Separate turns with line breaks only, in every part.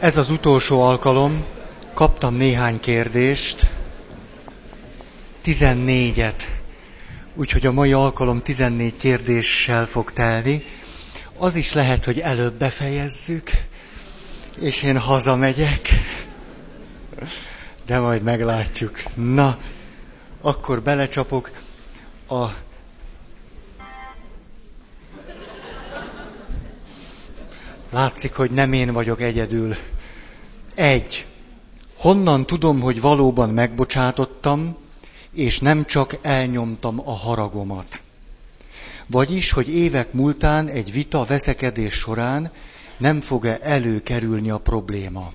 Ez az utolsó alkalom, kaptam néhány kérdést, 14-et, úgyhogy a mai alkalom 14 kérdéssel fog telni. Az is lehet, hogy előbb befejezzük, és én hazamegyek, de majd meglátjuk. Na, akkor belecsapok a Látszik, hogy nem én vagyok egyedül. Egy. Honnan tudom, hogy valóban megbocsátottam, és nem csak elnyomtam a haragomat? Vagyis, hogy évek múltán egy vita, veszekedés során nem fog-e előkerülni a probléma?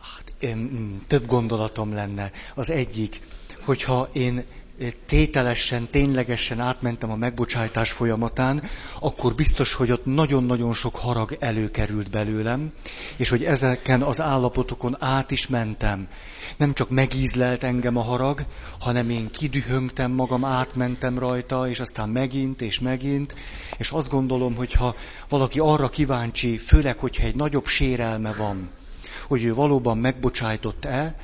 Hát, több gondolatom lenne. Az egyik, hogyha én tételesen, ténylegesen átmentem a megbocsátás folyamatán, akkor biztos, hogy ott nagyon-nagyon sok harag előkerült belőlem, és hogy ezeken az állapotokon át is mentem. Nem csak megízlelt engem a harag, hanem én kidühöngtem magam, átmentem rajta, és aztán megint és megint, és azt gondolom, hogy ha valaki arra kíváncsi, főleg, hogyha egy nagyobb sérelme van, hogy ő valóban megbocsájtott-e,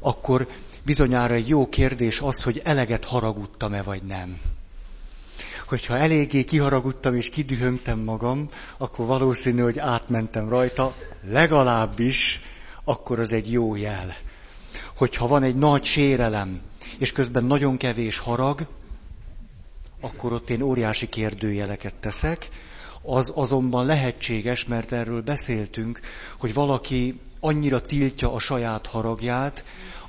akkor bizonyára egy jó kérdés az, hogy eleget haragudtam-e vagy nem. Hogyha eléggé kiharagudtam és kidühöngtem magam, akkor valószínű, hogy átmentem rajta, legalábbis akkor az egy jó jel. Hogyha van egy nagy sérelem, és közben nagyon kevés harag, akkor ott én óriási kérdőjeleket teszek. Az azonban lehetséges, mert erről beszéltünk, hogy valaki annyira tiltja a saját haragját,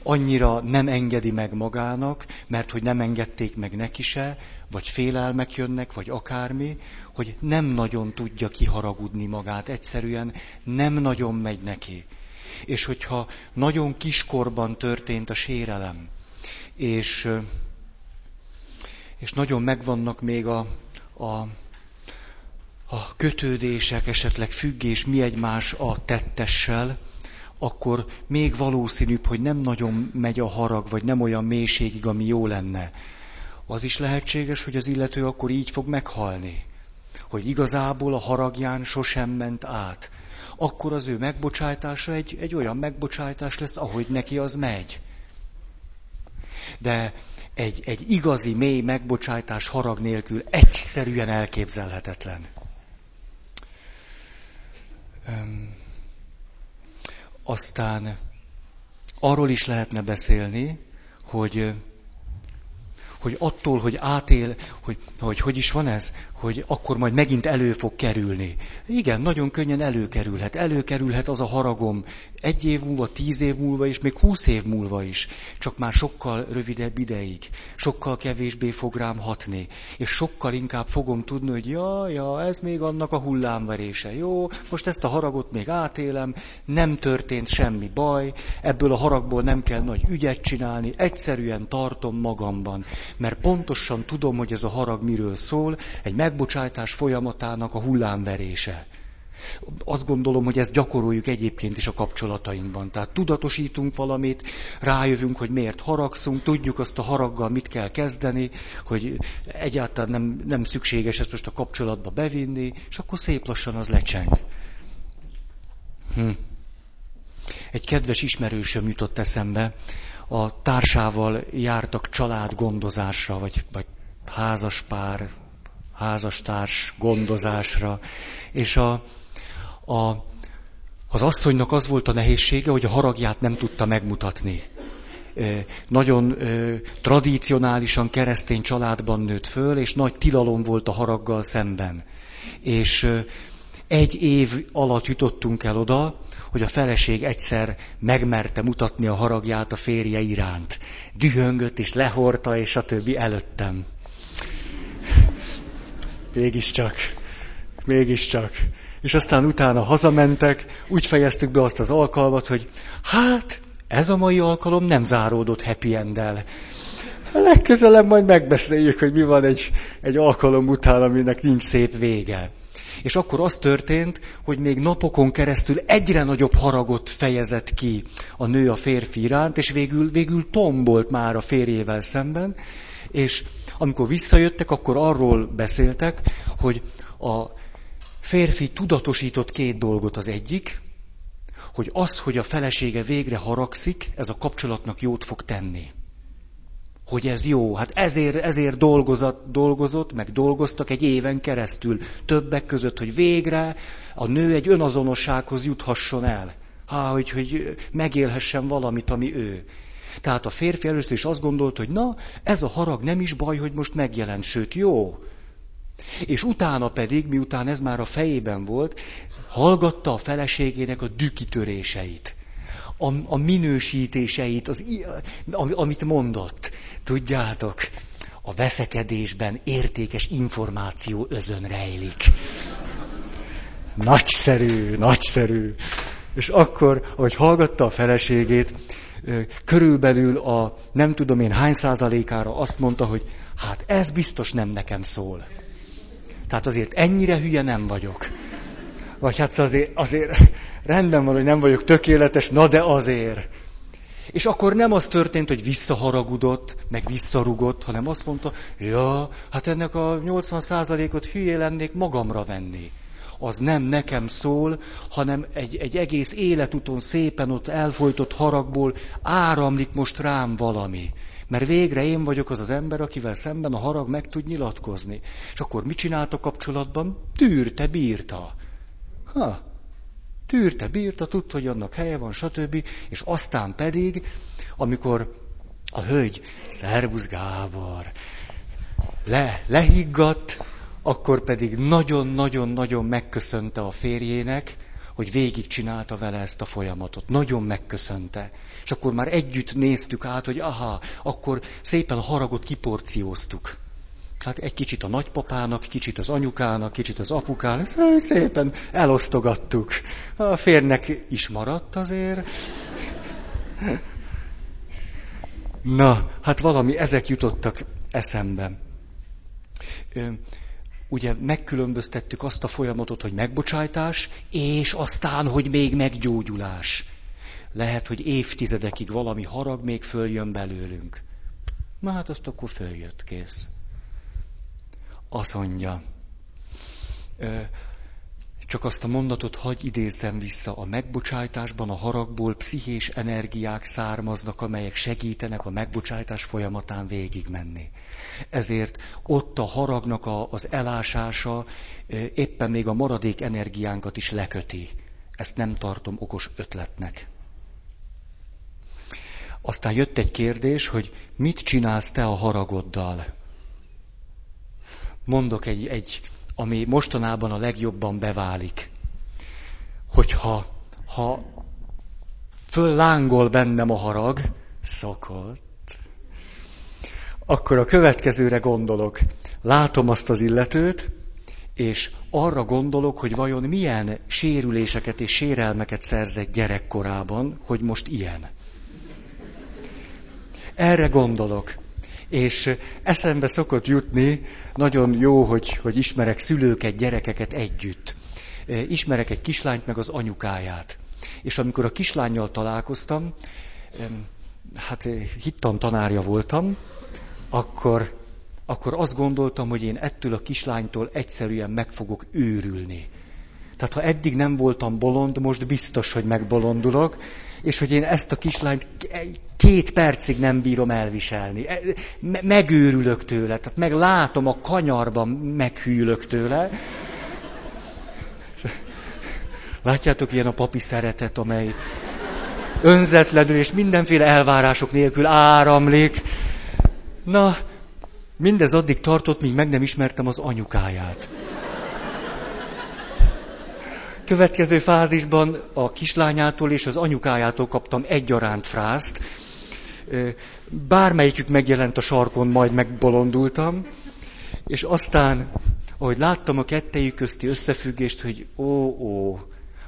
annyira nem engedi meg magának, mert hogy nem engedték meg neki se, vagy félelmek jönnek, vagy akármi, hogy nem nagyon tudja kiharagudni magát, egyszerűen nem nagyon megy neki. És hogyha nagyon kiskorban történt a sérelem, és, és nagyon megvannak még a, a, a kötődések, esetleg függés mi egymás a tettessel, akkor még valószínűbb, hogy nem nagyon megy a harag, vagy nem olyan mélységig, ami jó lenne. Az is lehetséges, hogy az illető akkor így fog meghalni. Hogy igazából a haragján sosem ment át. Akkor az ő megbocsátása egy, egy olyan megbocsátás lesz, ahogy neki az megy. De egy, egy igazi, mély megbocsátás harag nélkül egyszerűen elképzelhetetlen. Um, aztán arról is lehetne beszélni, hogy hogy attól, hogy átél, hogy, hogy hogy is van ez, hogy akkor majd megint elő fog kerülni. Igen, nagyon könnyen előkerülhet. Előkerülhet az a haragom egy év múlva, tíz év múlva és még húsz év múlva is. Csak már sokkal rövidebb ideig. Sokkal kevésbé fog rám hatni. És sokkal inkább fogom tudni, hogy ja, ja, ez még annak a hullámverése. Jó, most ezt a haragot még átélem, nem történt semmi baj, ebből a haragból nem kell nagy ügyet csinálni, egyszerűen tartom magamban mert pontosan tudom, hogy ez a harag miről szól, egy megbocsátás folyamatának a hullámverése. Azt gondolom, hogy ezt gyakoroljuk egyébként is a kapcsolatainkban. Tehát tudatosítunk valamit, rájövünk, hogy miért haragszunk, tudjuk azt a haraggal mit kell kezdeni, hogy egyáltalán nem, nem szükséges ezt most a kapcsolatba bevinni, és akkor szép lassan az lecseng. Hm. Egy kedves ismerősöm jutott eszembe, a társával jártak családgondozásra, vagy, vagy házaspár, házastárs gondozásra, és a, a, az asszonynak az volt a nehézsége, hogy a haragját nem tudta megmutatni. Nagyon tradicionálisan keresztény családban nőtt föl, és nagy tilalom volt a haraggal szemben. És egy év alatt jutottunk el oda, hogy a feleség egyszer megmerte mutatni a haragját a férje iránt. Dühöngött és lehorta, és a többi előttem. Mégiscsak, mégiscsak. És aztán utána hazamentek, úgy fejeztük be azt az alkalmat, hogy hát, ez a mai alkalom nem záródott happy end-el. Legközelebb majd megbeszéljük, hogy mi van egy, egy alkalom után, aminek nincs szép vége. És akkor az történt, hogy még napokon keresztül egyre nagyobb haragot fejezett ki a nő a férfi iránt, és végül, végül tombolt már a férjével szemben, és amikor visszajöttek, akkor arról beszéltek, hogy a férfi tudatosított két dolgot az egyik, hogy az, hogy a felesége végre haragszik, ez a kapcsolatnak jót fog tenni. Hogy ez jó, hát ezért, ezért dolgozott, dolgozott, meg dolgoztak egy éven keresztül, többek között, hogy végre a nő egy önazonossághoz juthasson el. Há, hogy, hogy megélhessen valamit, ami ő. Tehát a férfi először is azt gondolt, hogy na, ez a harag nem is baj, hogy most megjelent, sőt jó. És utána pedig, miután ez már a fejében volt, hallgatta a feleségének a dükitöréseit, a, a minősítéseit, az, amit mondott. Tudjátok, a veszekedésben értékes információ özön rejlik. Nagyszerű, nagyszerű. És akkor, ahogy hallgatta a feleségét, körülbelül a nem tudom én hány százalékára azt mondta, hogy hát ez biztos nem nekem szól. Tehát azért ennyire hülye nem vagyok. Vagy hát azért, azért rendben van, hogy nem vagyok tökéletes, na de azért. És akkor nem az történt, hogy visszaharagudott, meg visszarugott, hanem azt mondta, ja, hát ennek a 80%-ot hülye lennék magamra venni. Az nem nekem szól, hanem egy, egy egész életuton szépen ott elfolytott haragból áramlik most rám valami. Mert végre én vagyok az az ember, akivel szemben a harag meg tud nyilatkozni. És akkor mit csinált a kapcsolatban? Tűrte, bírta. Ha, tűrte, bírta, tudta, hogy annak helye van, stb. És aztán pedig, amikor a hölgy, szervusz Gábor, le, lehiggadt, akkor pedig nagyon-nagyon-nagyon megköszönte a férjének, hogy végigcsinálta vele ezt a folyamatot. Nagyon megköszönte. És akkor már együtt néztük át, hogy aha, akkor szépen a haragot kiporcióztuk. Hát egy kicsit a nagypapának, kicsit az anyukának, kicsit az apukának, szépen elosztogattuk. A férnek is maradt azért. Na, hát valami, ezek jutottak eszembe. Ugye megkülönböztettük azt a folyamatot, hogy megbocsájtás, és aztán, hogy még meggyógyulás. Lehet, hogy évtizedekig valami harag még följön belőlünk. Na hát azt akkor följött, kész azt mondja, csak azt a mondatot hagy idézzem vissza, a megbocsájtásban a haragból pszichés energiák származnak, amelyek segítenek a megbocsájtás folyamatán végigmenni. Ezért ott a haragnak a, az elásása éppen még a maradék energiánkat is leköti. Ezt nem tartom okos ötletnek. Aztán jött egy kérdés, hogy mit csinálsz te a haragoddal? mondok egy, egy, ami mostanában a legjobban beválik. Hogyha ha föllángol bennem a harag, szokott, akkor a következőre gondolok. Látom azt az illetőt, és arra gondolok, hogy vajon milyen sérüléseket és sérelmeket szerzett gyerekkorában, hogy most ilyen. Erre gondolok. És eszembe szokott jutni, nagyon jó, hogy, hogy ismerek szülőket, gyerekeket együtt. Ismerek egy kislányt, meg az anyukáját. És amikor a kislányjal találkoztam, hát hittan tanárja voltam, akkor, akkor azt gondoltam, hogy én ettől a kislánytól egyszerűen meg fogok őrülni. Tehát ha eddig nem voltam bolond, most biztos, hogy megbolondulok, és hogy én ezt a kislányt két percig nem bírom elviselni. E, megőrülök tőle, tehát meglátom a kanyarban, meghűlök tőle. Látjátok, ilyen a papi szeretet, amely önzetlenül és mindenféle elvárások nélkül áramlik. Na, mindez addig tartott, míg meg nem ismertem az anyukáját. Következő fázisban a kislányától és az anyukájától kaptam egyaránt frázt. Bármelyikük megjelent a sarkon, majd megbolondultam. És aztán, ahogy láttam a kettejük közti összefüggést, hogy ó, ó,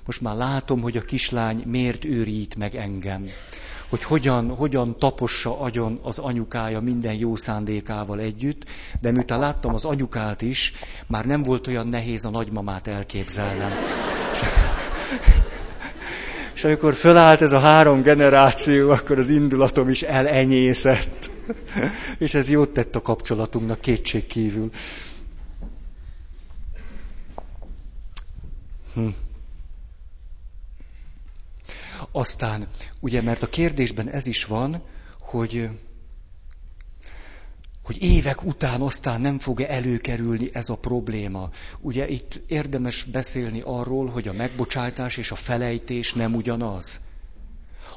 most már látom, hogy a kislány miért őrít meg engem. Hogy hogyan, hogyan tapossa agyon az anyukája minden jó szándékával együtt, de miután láttam az anyukát is, már nem volt olyan nehéz a nagymamát elképzelnem. És amikor fölállt ez a három generáció, akkor az indulatom is elenyészett. És ez jót tett a kapcsolatunknak kétség kívül. Hm. Aztán, ugye, mert a kérdésben ez is van, hogy, hogy évek után aztán nem fog-e előkerülni ez a probléma. Ugye itt érdemes beszélni arról, hogy a megbocsátás és a felejtés nem ugyanaz.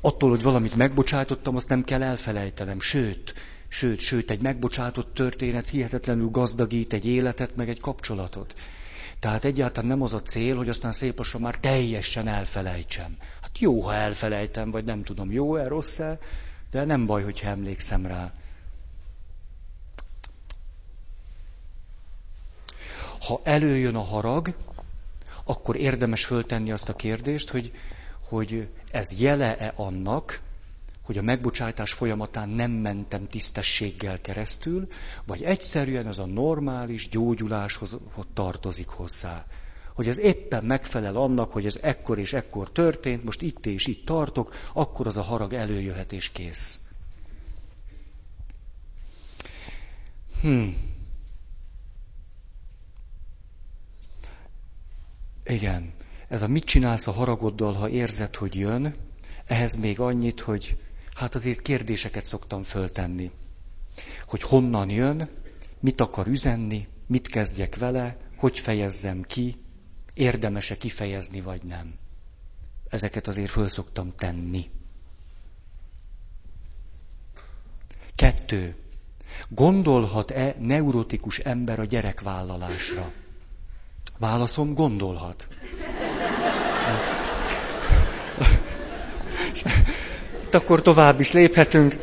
Attól, hogy valamit megbocsájtottam, azt nem kell elfelejtenem. Sőt, sőt, sőt, egy megbocsátott történet hihetetlenül gazdagít egy életet, meg egy kapcsolatot. Tehát egyáltalán nem az a cél, hogy aztán szép már teljesen elfelejtsem. Hát jó, ha elfelejtem, vagy nem tudom, jó-e, rossz-e, de nem baj, hogyha emlékszem rá. Ha előjön a harag, akkor érdemes föltenni azt a kérdést, hogy, hogy ez jele-e annak, hogy a megbocsátás folyamatán nem mentem tisztességgel keresztül, vagy egyszerűen ez a normális gyógyuláshoz tartozik hozzá. Hogy ez éppen megfelel annak, hogy ez ekkor és ekkor történt, most itt és itt tartok, akkor az a harag előjöhet és kész. Hmm. Igen. Ez a mit csinálsz a haragoddal, ha érzed, hogy jön, ehhez még annyit, hogy hát azért kérdéseket szoktam föltenni. Hogy honnan jön, mit akar üzenni, mit kezdjek vele, hogy fejezzem ki, érdemese kifejezni, vagy nem. Ezeket azért föl szoktam tenni. Kettő. Gondolhat-e neurotikus ember a gyerekvállalásra? Válaszom, gondolhat. Itt akkor tovább is léphetünk.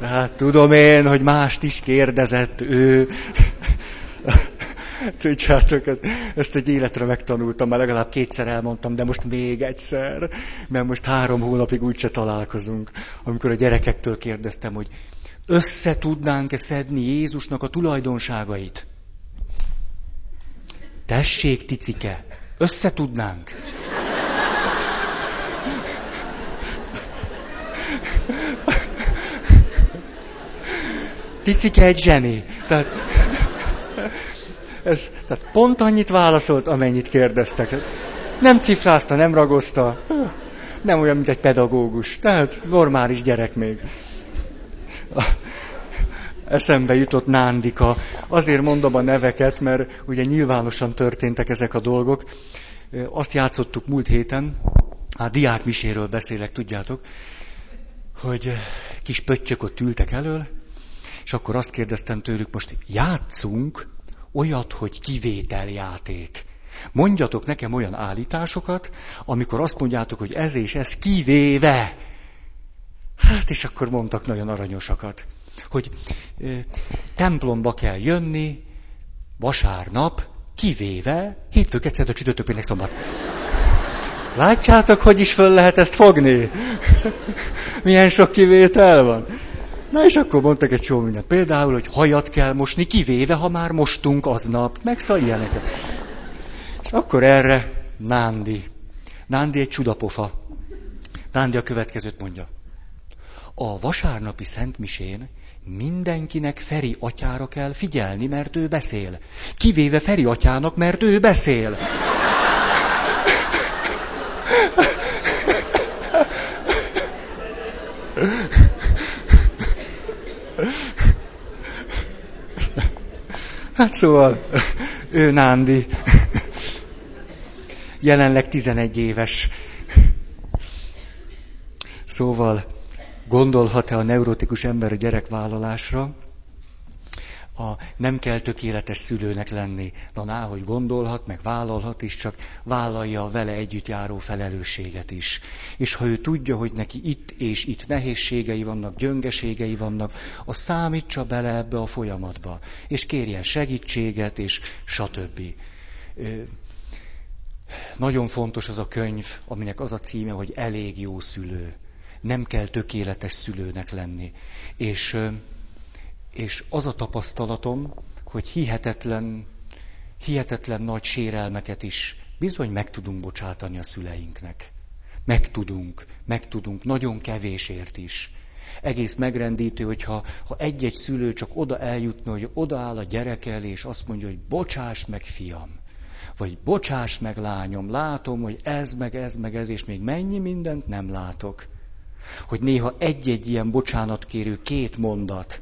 Tehát tudom én, hogy mást is kérdezett ő. Tudjátok, ezt, ezt egy életre megtanultam, már legalább kétszer elmondtam, de most még egyszer, mert most három hónapig úgyse találkozunk. Amikor a gyerekektől kérdeztem, hogy össze tudnánk-e szedni Jézusnak a tulajdonságait? Tessék, ticike, össze tudnánk. Ticike egy zseni. Tehát, ez, tehát pont annyit válaszolt, amennyit kérdeztek. Nem cifrázta, nem ragozta. Nem olyan, mint egy pedagógus. Tehát normális gyerek még. Eszembe jutott Nándika. Azért mondom a neveket, mert ugye nyilvánosan történtek ezek a dolgok. Azt játszottuk múlt héten, hát diák miséről beszélek, tudjátok, hogy kis pöttyök ott ültek elől, és akkor azt kérdeztem tőlük, most játszunk olyat, hogy kivételjáték. Mondjatok nekem olyan állításokat, amikor azt mondjátok, hogy ez és ez kivéve. Hát, és akkor mondtak nagyon aranyosakat, hogy ö, templomba kell jönni vasárnap, kivéve hétfő, a csütörtök, péntek, szombat. Látjátok, hogy is föl lehet ezt fogni? Milyen sok kivétel van? Na és akkor mondtak egy csomó mindent. Például, hogy hajat kell mosni, kivéve, ha már mostunk aznap. Meg szóval ilyeneket. És akkor erre Nándi. Nándi egy csudapofa. Nándi a következőt mondja. A vasárnapi szentmisén mindenkinek Feri atyára kell figyelni, mert ő beszél. Kivéve Feri atyának, mert ő beszél. Hát szóval, ő Nándi. Jelenleg 11 éves. Szóval, gondolhat-e a neurotikus ember a gyerekvállalásra? A nem kell tökéletes szülőnek lenni. Na, ná, hogy gondolhat, meg vállalhat is, csak vállalja a vele együtt járó felelősséget is. És ha ő tudja, hogy neki itt és itt nehézségei vannak, gyöngeségei vannak, a számítsa bele ebbe a folyamatba, és kérjen segítséget, és stb. Nagyon fontos az a könyv, aminek az a címe, hogy elég jó szülő. Nem kell tökéletes szülőnek lenni. És és az a tapasztalatom, hogy hihetetlen, hihetetlen nagy sérelmeket is bizony meg tudunk bocsátani a szüleinknek. Meg tudunk, meg tudunk, nagyon kevésért is. Egész megrendítő, hogyha ha egy-egy szülő csak oda eljutna, hogy odaáll a gyerek elé, és azt mondja, hogy bocsáss meg, fiam. Vagy bocsáss meg, lányom, látom, hogy ez, meg ez, meg ez, és még mennyi mindent nem látok. Hogy néha egy-egy ilyen bocsánatkérő két mondat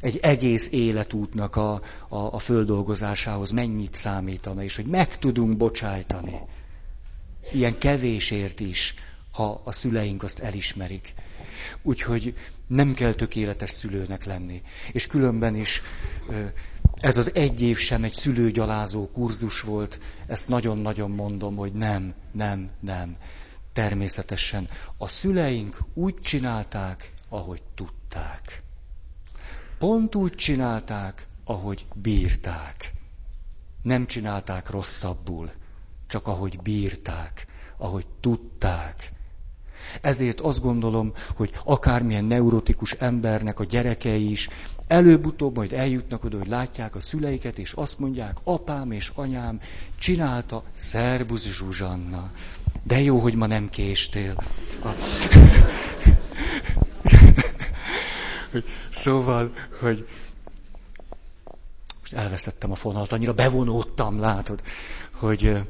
egy egész életútnak a, a, a földolgozásához mennyit számítana, és hogy meg tudunk bocsájtani. Ilyen kevésért is, ha a szüleink azt elismerik. Úgyhogy nem kell tökéletes szülőnek lenni. És különben is ez az egy év sem egy szülőgyalázó kurzus volt, ezt nagyon-nagyon mondom, hogy nem, nem, nem. Természetesen a szüleink úgy csinálták, ahogy tudták. Pont úgy csinálták, ahogy bírták. Nem csinálták rosszabbul, csak ahogy bírták, ahogy tudták. Ezért azt gondolom, hogy akármilyen neurotikus embernek a gyerekei is előbb-utóbb majd eljutnak oda, hogy látják a szüleiket, és azt mondják, apám és anyám csinálta, szerbusz Zsuzsanna. De jó, hogy ma nem késtél. A... szóval, hogy most elveszettem a fonalat, annyira bevonódtam, látod, hogy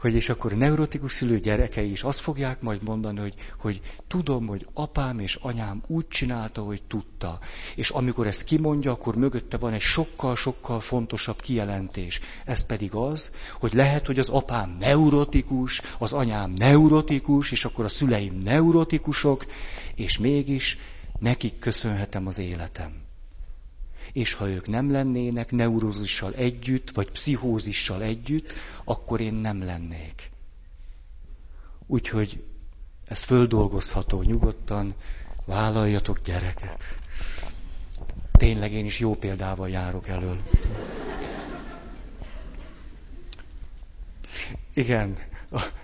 hogy és akkor neurotikus szülő gyerekei is azt fogják majd mondani, hogy, hogy tudom, hogy apám és anyám úgy csinálta, hogy tudta. És amikor ezt kimondja, akkor mögötte van egy sokkal-sokkal fontosabb kijelentés. Ez pedig az, hogy lehet, hogy az apám neurotikus, az anyám neurotikus, és akkor a szüleim neurotikusok, és mégis nekik köszönhetem az életem és ha ők nem lennének neurózissal együtt, vagy pszichózissal együtt, akkor én nem lennék. Úgyhogy ez földolgozható nyugodtan, vállaljatok gyereket. Tényleg én is jó példával járok elől. Igen,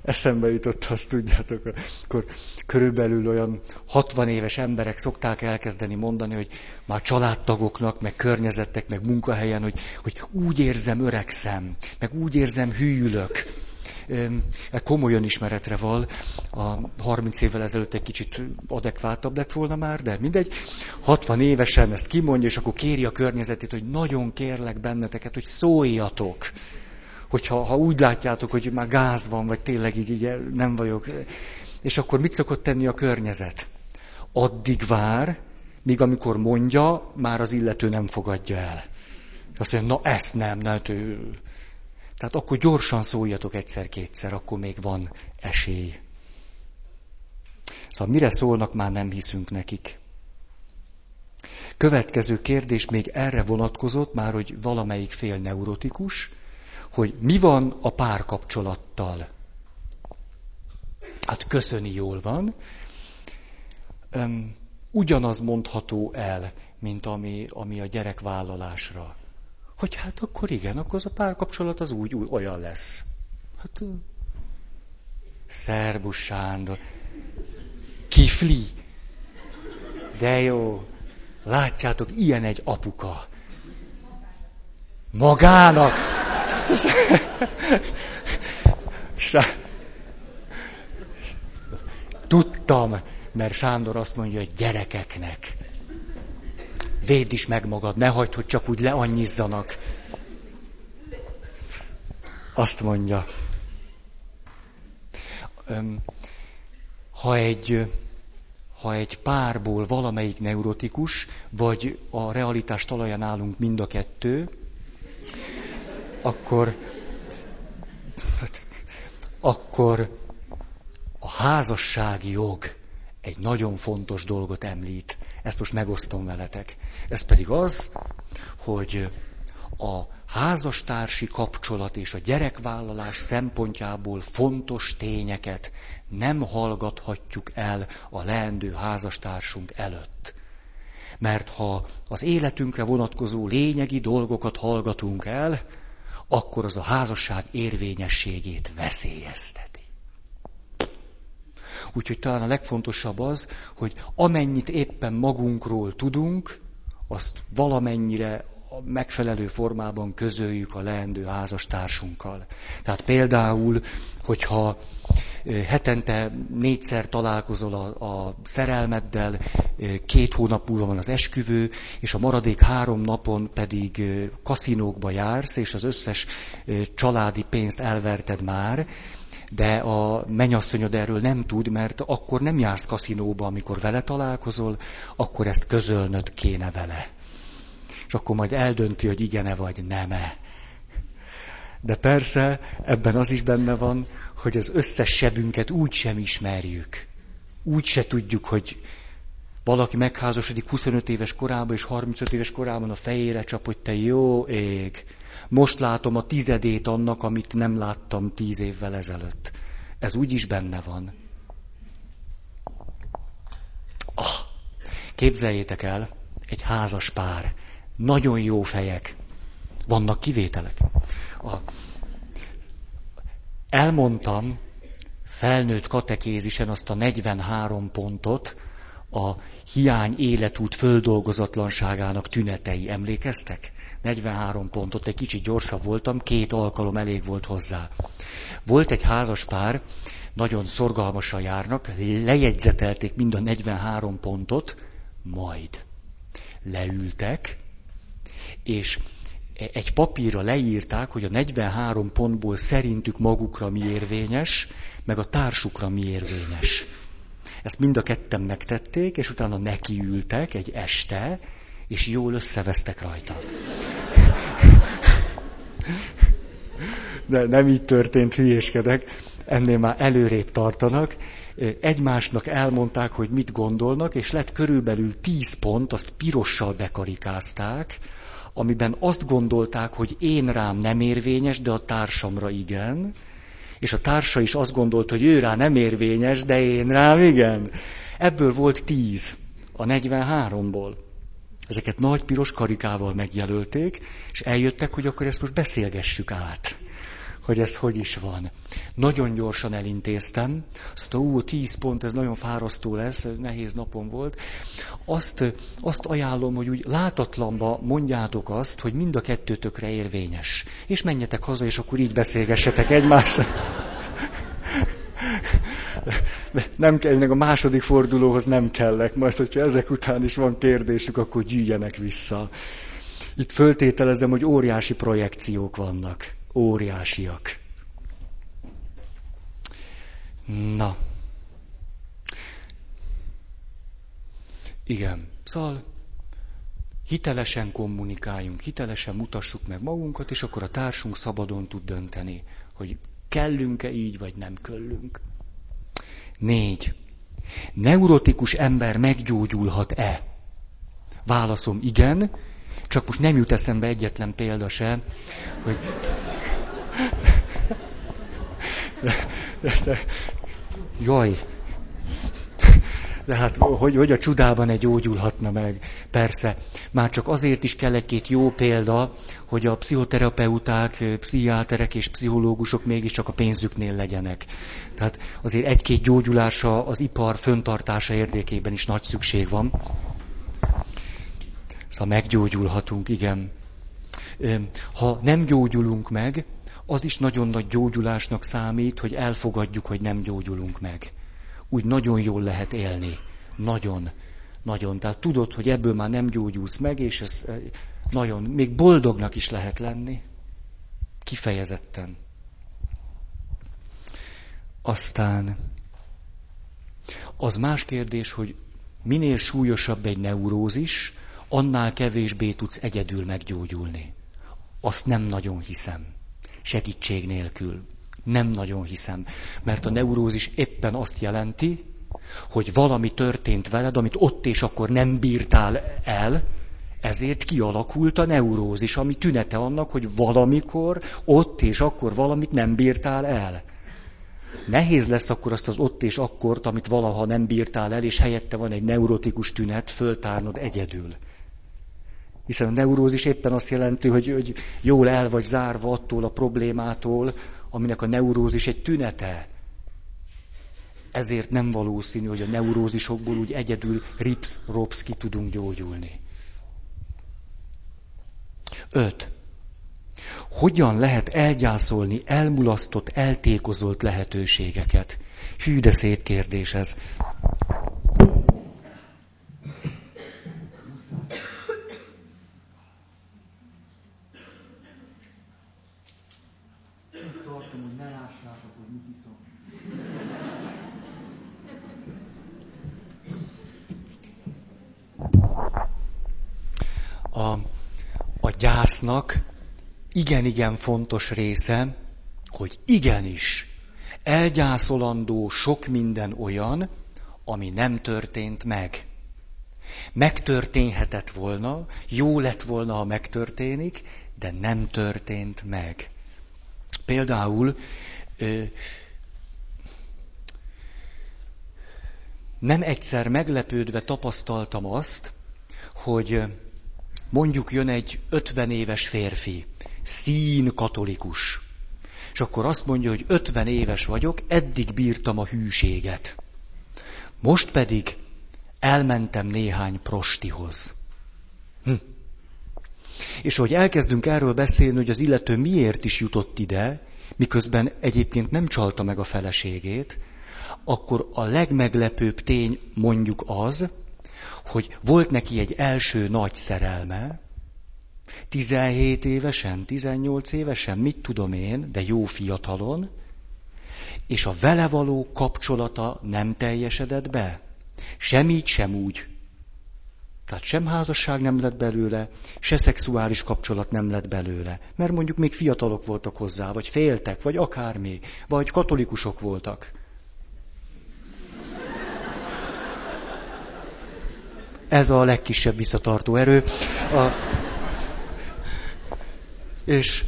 eszembe jutott, azt tudjátok, akkor körülbelül olyan 60 éves emberek szokták elkezdeni mondani, hogy már családtagoknak, meg környezettek, meg munkahelyen, hogy, hogy úgy érzem, öregszem, meg úgy érzem, hűlök. E komolyan ismeretre val, a 30 évvel ezelőtt egy kicsit adekvátabb lett volna már, de mindegy. 60 évesen ezt kimondja, és akkor kéri a környezetét, hogy nagyon kérlek benneteket, hogy szóljatok hogyha ha úgy látjátok, hogy már gáz van, vagy tényleg így, így nem vagyok. És akkor mit szokott tenni a környezet? Addig vár, míg amikor mondja, már az illető nem fogadja el. Azt mondja, na ezt nem, ne, ő. Tehát akkor gyorsan szóljatok egyszer-kétszer, akkor még van esély. Szóval mire szólnak, már nem hiszünk nekik. Következő kérdés még erre vonatkozott, már hogy valamelyik fél neurotikus, hogy mi van a párkapcsolattal. Hát köszöni jól van. ugyanaz mondható el, mint ami, ami a gyerekvállalásra. Hogy hát akkor igen, akkor az a párkapcsolat az úgy, úgy olyan lesz. Hát, Szerbus Sándor. Kifli. De jó. Látjátok, ilyen egy apuka. Magának. Tudtam, mert Sándor azt mondja, hogy gyerekeknek. Védd is meg magad, ne hagyd, hogy csak úgy leannyizzanak. Azt mondja. Ha egy, ha egy párból valamelyik neurotikus, vagy a realitás talaján állunk mind a kettő, akkor, akkor a házassági jog egy nagyon fontos dolgot említ. Ezt most megosztom veletek. Ez pedig az, hogy a házastársi kapcsolat és a gyerekvállalás szempontjából fontos tényeket nem hallgathatjuk el a leendő házastársunk előtt. Mert ha az életünkre vonatkozó lényegi dolgokat hallgatunk el, akkor az a házasság érvényességét veszélyezteti. Úgyhogy talán a legfontosabb az, hogy amennyit éppen magunkról tudunk, azt valamennyire megfelelő formában közöljük a leendő házastársunkkal. Tehát például, hogyha hetente négyszer találkozol a, a szerelmeddel, két hónap múlva van az esküvő, és a maradék három napon pedig kaszinókba jársz, és az összes családi pénzt elverted már, de a menyasszonyod erről nem tud, mert akkor nem jársz kaszinóba, amikor vele találkozol, akkor ezt közölnöd kéne vele. És akkor majd eldönti, hogy igene vagy nem-e. De persze ebben az is benne van, hogy az összes sebünket úgy sem ismerjük. Úgy se tudjuk, hogy valaki megházasodik 25 éves korában és 35 éves korában a fejére csap, hogy te jó ég, most látom a tizedét annak, amit nem láttam tíz évvel ezelőtt. Ez úgy is benne van. Ah, képzeljétek el, egy házas pár, nagyon jó fejek, vannak kivételek. A, elmondtam felnőtt katekézisen azt a 43 pontot, a hiány életút földolgozatlanságának tünetei. Emlékeztek? 43 pontot, egy kicsit gyorsabb voltam, két alkalom elég volt hozzá. Volt egy házas pár, nagyon szorgalmasan járnak, lejegyzetelték mind a 43 pontot, majd leültek, és egy papírra leírták, hogy a 43 pontból szerintük magukra mi érvényes, meg a társukra mi érvényes. Ezt mind a ketten megtették, és utána nekiültek egy este, és jól összevesztek rajta. De nem így történt, hülyéskedek, ennél már előrébb tartanak. Egymásnak elmondták, hogy mit gondolnak, és lett körülbelül tíz pont, azt pirossal bekarikázták, amiben azt gondolták, hogy én rám nem érvényes, de a társamra igen, és a társa is azt gondolt, hogy ő rá nem érvényes, de én rám igen. Ebből volt tíz a 43-ból. Ezeket nagy piros karikával megjelölték, és eljöttek, hogy akkor ezt most beszélgessük át hogy ez hogy is van. Nagyon gyorsan elintéztem, azt mondta, ú, tíz pont, ez nagyon fárasztó lesz, ez nehéz napom volt. Azt, azt ajánlom, hogy úgy látatlanba mondjátok azt, hogy mind a kettőtökre érvényes. És menjetek haza, és akkor így beszélgessetek egymással. Nem kell, a második fordulóhoz nem kellek, majd hogyha ezek után is van kérdésük, akkor gyűjjenek vissza. Itt föltételezem, hogy óriási projekciók vannak óriásiak. Na. Igen. Szóval hitelesen kommunikáljunk, hitelesen mutassuk meg magunkat, és akkor a társunk szabadon tud dönteni, hogy kellünk-e így, vagy nem kellünk. Négy. Neurotikus ember meggyógyulhat-e? Válaszom igen, csak most nem jut eszembe egyetlen példa se, hogy jaj, de hát hogy, hogy a csodában egy gyógyulhatna meg? Persze, már csak azért is kell egy-két jó példa, hogy a pszichoterapeuták, pszichiáterek és pszichológusok mégiscsak a pénzüknél legyenek. Tehát azért egy-két gyógyulása az ipar föntartása érdekében is nagy szükség van. Szóval meggyógyulhatunk, igen. Ha nem gyógyulunk meg, az is nagyon nagy gyógyulásnak számít, hogy elfogadjuk, hogy nem gyógyulunk meg. Úgy nagyon jól lehet élni. Nagyon. Nagyon. Tehát tudod, hogy ebből már nem gyógyulsz meg, és ez nagyon, még boldognak is lehet lenni. Kifejezetten. Aztán az más kérdés, hogy minél súlyosabb egy neurózis, annál kevésbé tudsz egyedül meggyógyulni. Azt nem nagyon hiszem. Segítség nélkül. Nem nagyon hiszem. Mert a neurózis éppen azt jelenti, hogy valami történt veled, amit ott és akkor nem bírtál el, ezért kialakult a neurózis, ami tünete annak, hogy valamikor, ott és akkor valamit nem bírtál el. Nehéz lesz akkor azt az ott és akkort, amit valaha nem bírtál el, és helyette van egy neurotikus tünet, föltárnod egyedül. Hiszen a neurózis éppen azt jelenti, hogy, hogy jól el vagy zárva attól a problémától, aminek a neurózis egy tünete. Ezért nem valószínű, hogy a neurózisokból úgy egyedül rips-rops ki tudunk gyógyulni. Öt. hogyan lehet elgyászolni elmulasztott, eltékozolt lehetőségeket? Hű, de szép kérdés ez. A, a gyásznak igen-igen fontos része, hogy igenis, elgyászolandó sok minden olyan, ami nem történt meg. Megtörténhetett volna, jó lett volna, ha megtörténik, de nem történt meg. Például nem egyszer meglepődve tapasztaltam azt, hogy mondjuk jön egy 50 éves férfi, szín katolikus. És akkor azt mondja, hogy 50 éves vagyok, eddig bírtam a hűséget. Most pedig elmentem néhány prostihoz. Hm. És hogy elkezdünk erről beszélni, hogy az illető miért is jutott ide, miközben egyébként nem csalta meg a feleségét, akkor a legmeglepőbb tény mondjuk az, hogy volt neki egy első nagy szerelme, 17 évesen, 18 évesen, mit tudom én, de jó fiatalon, és a vele való kapcsolata nem teljesedett be. Sem így, sem úgy. Tehát sem házasság nem lett belőle, se szexuális kapcsolat nem lett belőle. Mert mondjuk még fiatalok voltak hozzá, vagy féltek, vagy akármi, vagy katolikusok voltak. Ez a legkisebb visszatartó erő. A... És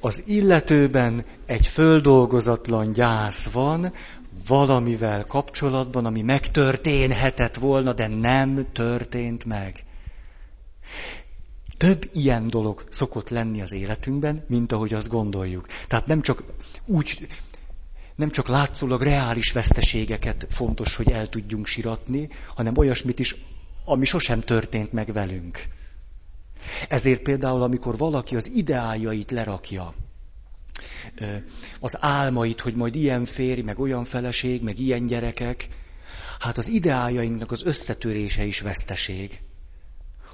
az illetőben egy földolgozatlan gyász van, valamivel kapcsolatban, ami megtörténhetett volna, de nem történt meg. Több ilyen dolog szokott lenni az életünkben, mint ahogy azt gondoljuk. Tehát nem csak úgy, nem csak látszólag reális veszteségeket fontos, hogy el tudjunk siratni, hanem olyasmit is, ami sosem történt meg velünk. Ezért például, amikor valaki az ideájait lerakja, az álmait, hogy majd ilyen férj, meg olyan feleség, meg ilyen gyerekek, hát az ideájainknak az összetörése is veszteség.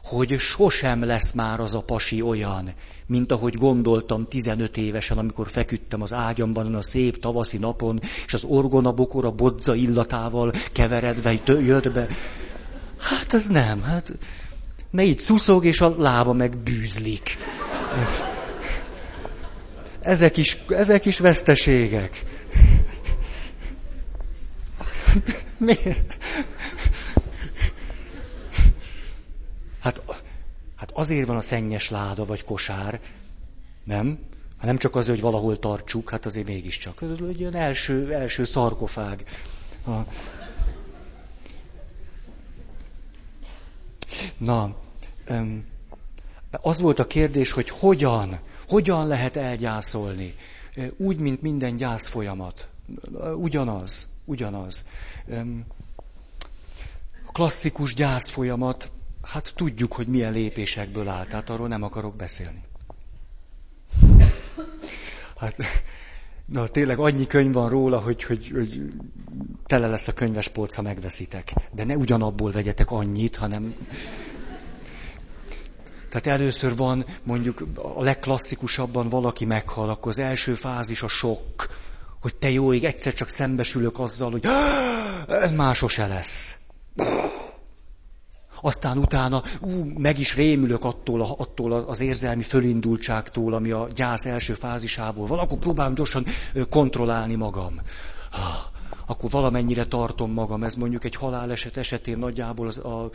Hogy sosem lesz már az a pasi olyan, mint ahogy gondoltam 15 évesen, amikor feküdtem az ágyamban a szép tavaszi napon, és az orgona bokora bodza illatával keveredve jött be. Hát ez nem, hát mert itt szuszog, és a lába meg bűzlik. Ezek is, ezek is veszteségek. Miért? Hát, hát azért van a szennyes láda vagy kosár, nem? Hát nem csak azért, hogy valahol tartsuk, hát azért mégiscsak. Ez egy ilyen első, első szarkofág. A... Na, az volt a kérdés, hogy hogyan, hogyan lehet elgyászolni. Úgy, mint minden gyász folyamat. Ugyanaz, ugyanaz. A klasszikus gyász folyamat, hát tudjuk, hogy milyen lépésekből áll, tehát arról nem akarok beszélni. Hát, na tényleg annyi könyv van róla, hogy, hogy, hogy tele lesz a könyvespolc, ha megveszitek. De ne ugyanabból vegyetek annyit, hanem tehát először van mondjuk a legklasszikusabban valaki meghal, akkor az első fázis a sok, hogy te jó ég, egyszer csak szembesülök azzal, hogy ez már sose lesz. Aztán utána ú, meg is rémülök attól, attól az érzelmi fölindultságtól, ami a gyász első fázisából van, akkor próbálom gyorsan kontrollálni magam. Akkor valamennyire tartom magam, ez mondjuk egy haláleset esetén nagyjából az, a,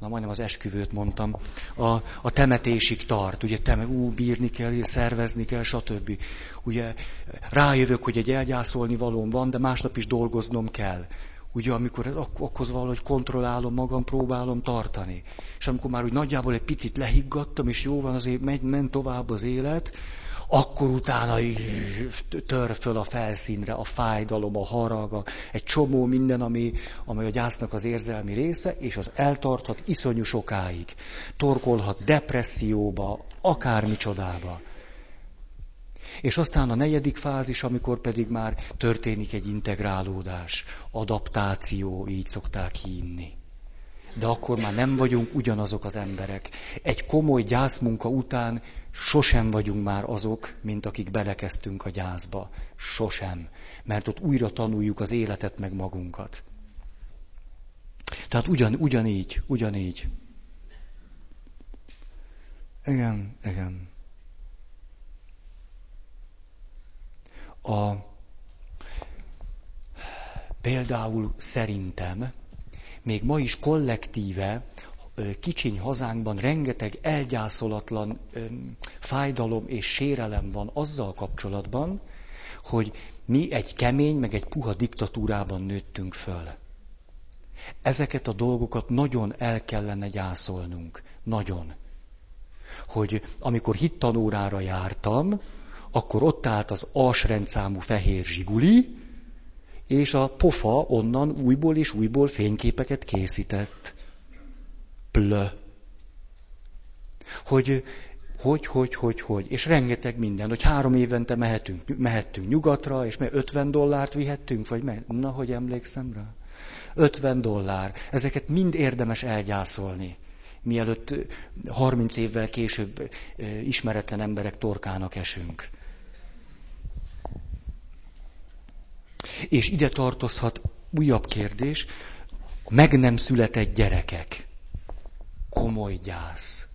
na majdnem az esküvőt mondtam, a, a temetésig tart, ugye teme, ú, bírni kell, szervezni kell, stb. Ugye rájövök, hogy egy elgyászolni valóm van, de másnap is dolgoznom kell. Ugye, amikor akkor valahogy kontrollálom magam, próbálom tartani. És amikor már úgy nagyjából egy picit lehiggadtam, és jó van, azért megy, ment tovább az élet, akkor utána tör föl a felszínre a fájdalom, a harag, egy csomó minden, ami, ami a gyásznak az érzelmi része, és az eltarthat iszonyú sokáig. Torkolhat depresszióba, akármi csodába. És aztán a negyedik fázis, amikor pedig már történik egy integrálódás, adaptáció, így szokták hinni. De akkor már nem vagyunk ugyanazok az emberek. Egy komoly gyászmunka után sosem vagyunk már azok, mint akik belekezdtünk a gyászba. Sosem. Mert ott újra tanuljuk az életet meg magunkat. Tehát ugyan, ugyanígy, ugyanígy. Igen, igen. A, például szerintem még ma is kollektíve kicsiny hazánkban rengeteg elgyászolatlan fájdalom és sérelem van azzal kapcsolatban, hogy mi egy kemény, meg egy puha diktatúrában nőttünk föl. Ezeket a dolgokat nagyon el kellene gyászolnunk. Nagyon. Hogy amikor hittanórára jártam, akkor ott állt az alsrendszámú fehér zsiguli, és a pofa onnan újból és újból fényképeket készített. Plö. Hogy, hogy, hogy, hogy, hogy, és rengeteg minden, hogy három évente mehetünk, mehettünk nyugatra, és mert 50 dollárt vihettünk, vagy meg, na, hogy emlékszem rá? 50 dollár. Ezeket mind érdemes elgyászolni, mielőtt 30 évvel később ismeretlen emberek torkának esünk. És ide tartozhat újabb kérdés, meg nem született gyerekek. Komoly gyász.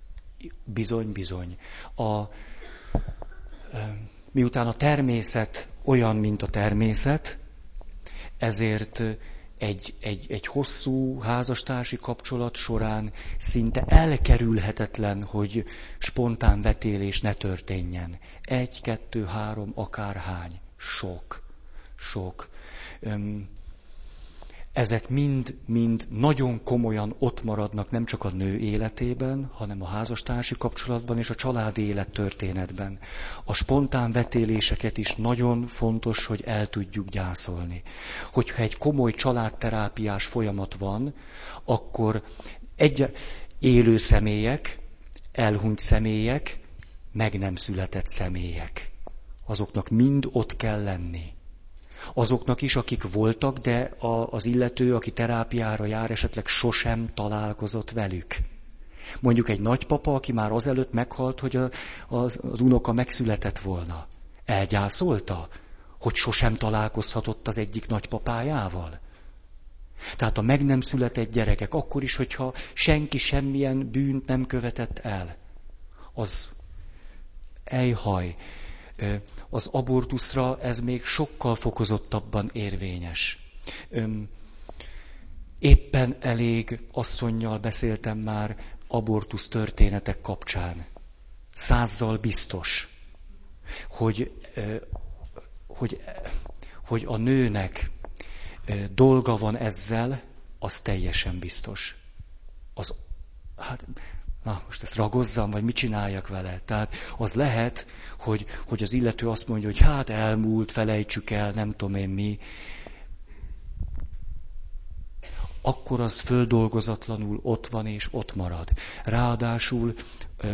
Bizony, bizony. A, miután a természet olyan, mint a természet, ezért egy, egy, egy hosszú házastársi kapcsolat során szinte elkerülhetetlen, hogy spontán vetélés ne történjen. Egy, kettő, három, akárhány. Sok. Sok. Ezek mind-mind nagyon komolyan ott maradnak nem csak a nő életében, hanem a házastársi kapcsolatban és a családi élet történetben. A spontán vetéléseket is nagyon fontos, hogy el tudjuk gyászolni. Hogyha egy komoly családterápiás folyamat van, akkor egy élő személyek, elhunyt személyek, meg nem született személyek. Azoknak mind ott kell lenni azoknak is, akik voltak, de a, az illető, aki terápiára jár, esetleg sosem találkozott velük. Mondjuk egy nagypapa, aki már azelőtt meghalt, hogy a, az, az unoka megszületett volna. Elgyászolta, hogy sosem találkozhatott az egyik nagypapájával. Tehát a meg nem született gyerekek, akkor is, hogyha senki semmilyen bűnt nem követett el, az ejhaj, az abortuszra ez még sokkal fokozottabban érvényes. Éppen elég asszonynal beszéltem már abortusz történetek kapcsán. Százzal biztos, hogy, hogy, hogy a nőnek dolga van ezzel, az teljesen biztos. Az, hát na most ezt ragozzam, vagy mit csináljak vele. Tehát az lehet, hogy, hogy az illető azt mondja, hogy hát elmúlt, felejtsük el, nem tudom én mi. Akkor az földolgozatlanul ott van és ott marad. Ráadásul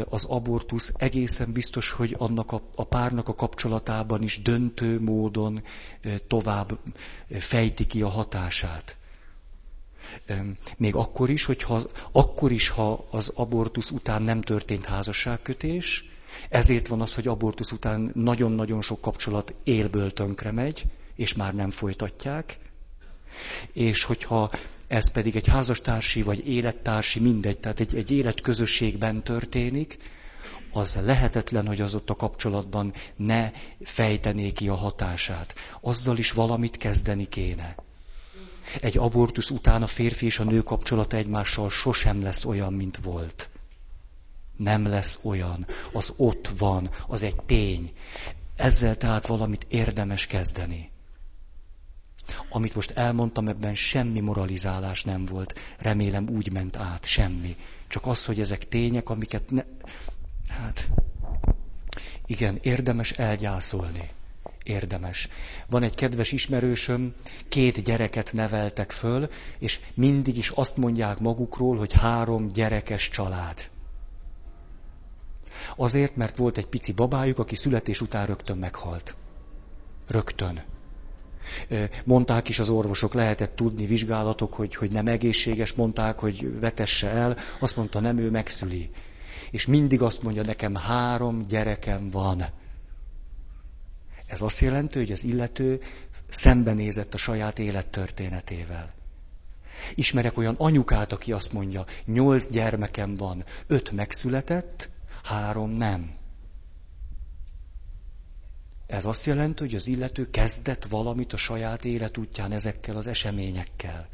az abortusz egészen biztos, hogy annak a, a párnak a kapcsolatában is döntő módon tovább fejti ki a hatását. Még akkor is, hogyha, akkor is, ha az abortusz után nem történt házasságkötés, ezért van az, hogy abortusz után nagyon-nagyon sok kapcsolat élből tönkre megy, és már nem folytatják. És hogyha ez pedig egy házastársi vagy élettársi, mindegy, tehát egy, egy életközösségben történik, az lehetetlen, hogy az ott a kapcsolatban ne fejtené ki a hatását. Azzal is valamit kezdeni kéne. Egy abortusz után a férfi és a nő kapcsolata egymással sosem lesz olyan, mint volt. Nem lesz olyan. Az ott van, az egy tény. Ezzel tehát valamit érdemes kezdeni. Amit most elmondtam, ebben semmi moralizálás nem volt. Remélem úgy ment át, semmi. Csak az, hogy ezek tények, amiket ne... Hát, igen, érdemes elgyászolni érdemes. Van egy kedves ismerősöm, két gyereket neveltek föl, és mindig is azt mondják magukról, hogy három gyerekes család. Azért, mert volt egy pici babájuk, aki születés után rögtön meghalt. Rögtön. Mondták is az orvosok, lehetett tudni, vizsgálatok, hogy, hogy nem egészséges, mondták, hogy vetesse el, azt mondta, nem, ő megszüli. És mindig azt mondja, nekem három gyerekem van. Ez azt jelenti, hogy az illető szembenézett a saját élettörténetével. Ismerek olyan anyukát, aki azt mondja, nyolc gyermekem van, öt megszületett, három nem. Ez azt jelenti, hogy az illető kezdett valamit a saját életútján ezekkel az eseményekkel.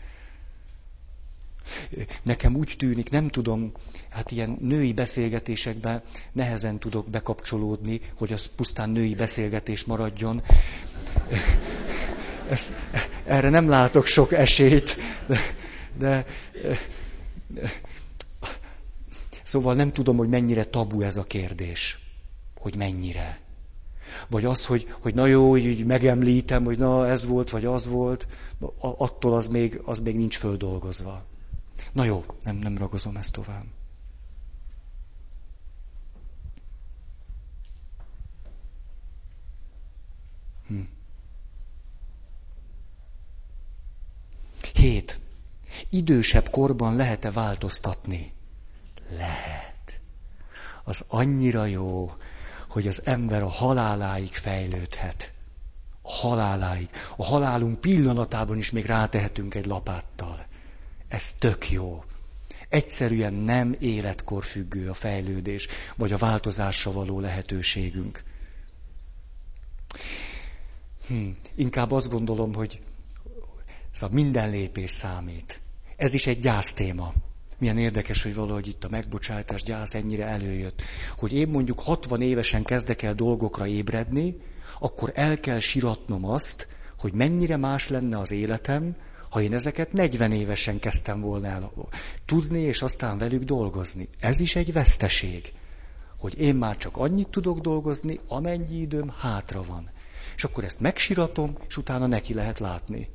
Nekem úgy tűnik, nem tudom, hát ilyen női beszélgetésekben nehezen tudok bekapcsolódni, hogy az pusztán női beszélgetés maradjon. Ez, erre nem látok sok esélyt, de, de szóval nem tudom, hogy mennyire tabu ez a kérdés, hogy mennyire. Vagy az, hogy, hogy na jó, hogy megemlítem, hogy na ez volt, vagy az volt, attól az még, az még nincs földolgozva. Na jó, nem, nem ragozom ezt tovább. Hm. Hét. Idősebb korban lehet-e változtatni? Lehet. Az annyira jó, hogy az ember a haláláig fejlődhet. A haláláig. A halálunk pillanatában is még rátehetünk egy lapáttal. Ez tök jó. Egyszerűen nem életkor függő a fejlődés, vagy a változásra való lehetőségünk. Hm, inkább azt gondolom, hogy szóval minden lépés számít. Ez is egy gyásztéma. Milyen érdekes, hogy valahogy itt a megbocsátás, gyász ennyire előjött. Hogy én mondjuk 60 évesen kezdek el dolgokra ébredni, akkor el kell siratnom azt, hogy mennyire más lenne az életem, ha én ezeket 40 évesen kezdtem volna el tudni, és aztán velük dolgozni. Ez is egy veszteség, hogy én már csak annyit tudok dolgozni, amennyi időm hátra van. És akkor ezt megsiratom, és utána neki lehet látni.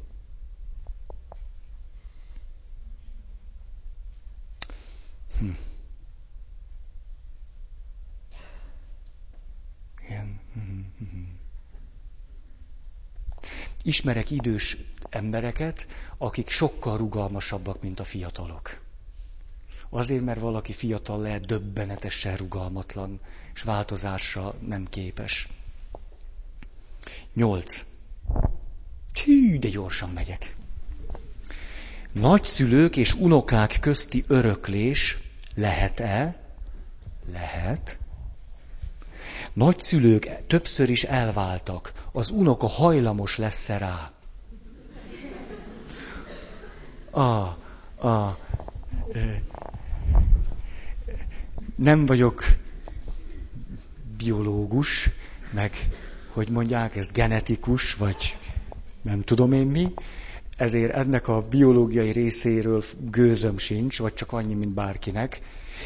Hm. Igen. Hm, hm, Ismerek idős embereket, akik sokkal rugalmasabbak, mint a fiatalok. Azért, mert valaki fiatal lehet döbbenetesen rugalmatlan, és változásra nem képes. Nyolc. Tű, de gyorsan megyek. Nagyszülők és unokák közti öröklés lehet-e? Lehet. Nagyszülők többször is elváltak. Az unoka hajlamos lesz-e rá? A, a, nem vagyok biológus, meg hogy mondják, ez genetikus, vagy nem tudom én mi, ezért ennek a biológiai részéről gőzöm sincs, vagy csak annyi, mint bárkinek.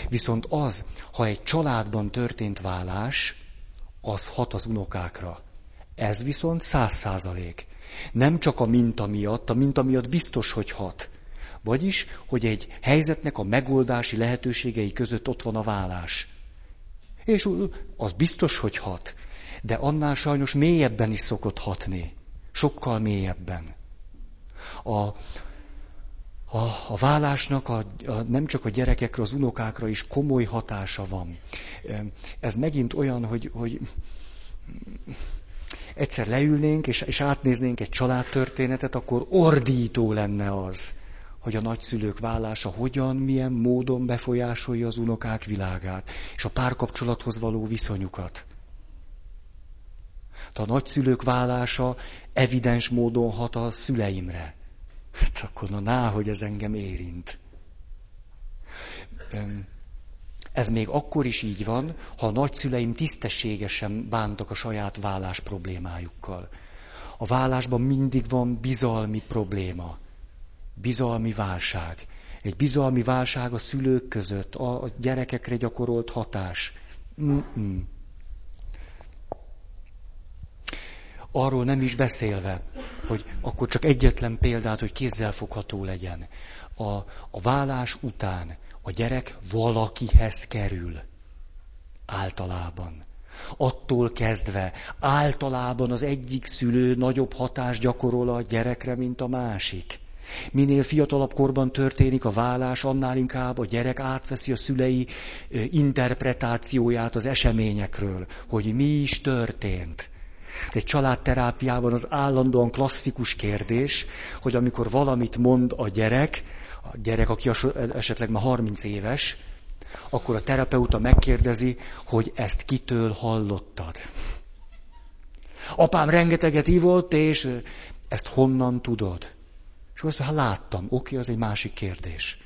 Viszont az, ha egy családban történt válás, az hat az unokákra. Ez viszont száz százalék. Nem csak a minta miatt, a minta miatt biztos, hogy hat. Vagyis, hogy egy helyzetnek a megoldási lehetőségei között ott van a vállás. És az biztos, hogy hat. De annál sajnos mélyebben is szokott hatni. Sokkal mélyebben. A, a, a vállásnak a, a, nem csak a gyerekekre, az unokákra is komoly hatása van. Ez megint olyan, hogy, hogy egyszer leülnénk, és, és átnéznénk egy családtörténetet, akkor ordító lenne az, hogy a nagyszülők vállása hogyan, milyen módon befolyásolja az unokák világát, és a párkapcsolathoz való viszonyukat. Tehát a nagyszülők vállása evidens módon hat a szüleimre. Hát akkor na, ná, hogy ez engem érint. Ez még akkor is így van, ha a nagyszüleim tisztességesen bántak a saját vállás problémájukkal. A vállásban mindig van bizalmi probléma, bizalmi válság. Egy bizalmi válság a szülők között, a gyerekekre gyakorolt hatás. Mm-mm. Arról nem is beszélve, hogy akkor csak egyetlen példát, hogy kézzelfogható legyen. A, a vállás után a gyerek valakihez kerül. Általában. Attól kezdve általában az egyik szülő nagyobb hatást gyakorol a gyerekre, mint a másik. Minél fiatalabb korban történik a vállás, annál inkább a gyerek átveszi a szülei interpretációját az eseményekről, hogy mi is történt. Egy családterápiában az állandóan klasszikus kérdés, hogy amikor valamit mond a gyerek, a gyerek, aki esetleg már 30 éves, akkor a terapeuta megkérdezi, hogy ezt kitől hallottad. Apám rengeteget ivott, és ezt honnan tudod? És azt mondja, hát láttam, oké, az egy másik kérdés.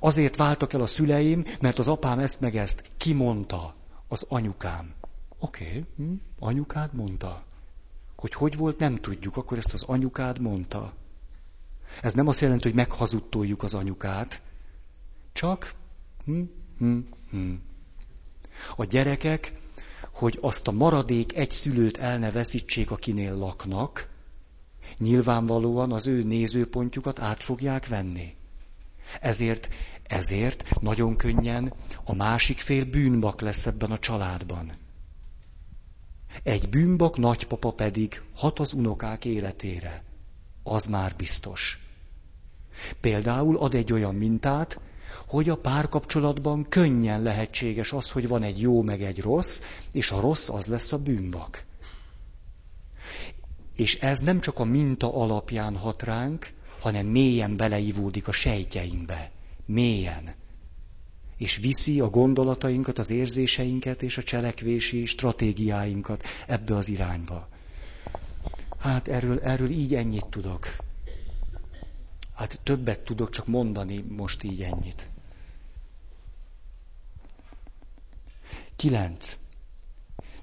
Azért váltak el a szüleim, mert az apám ezt meg ezt kimondta, az anyukám. Oké, hm? anyukád mondta. Hogy hogy volt, nem tudjuk, akkor ezt az anyukád mondta. Ez nem azt jelenti, hogy meghazudtoljuk az anyukát, csak hm, hm, hm. a gyerekek, hogy azt a maradék egy szülőt el ne veszítsék, akinél laknak, nyilvánvalóan az ő nézőpontjukat át fogják venni. Ezért, ezért nagyon könnyen a másik fél bűnbak lesz ebben a családban. Egy bűnbak nagypapa pedig hat az unokák életére. Az már biztos. Például ad egy olyan mintát, hogy a párkapcsolatban könnyen lehetséges az, hogy van egy jó meg egy rossz, és a rossz az lesz a bűnbak. És ez nem csak a minta alapján hat ránk, hanem mélyen beleivódik a sejtjeinkbe. Mélyen. És viszi a gondolatainkat, az érzéseinket és a cselekvési stratégiáinkat ebbe az irányba. Hát erről, erről így ennyit tudok. Hát többet tudok csak mondani most így ennyit. Kilenc.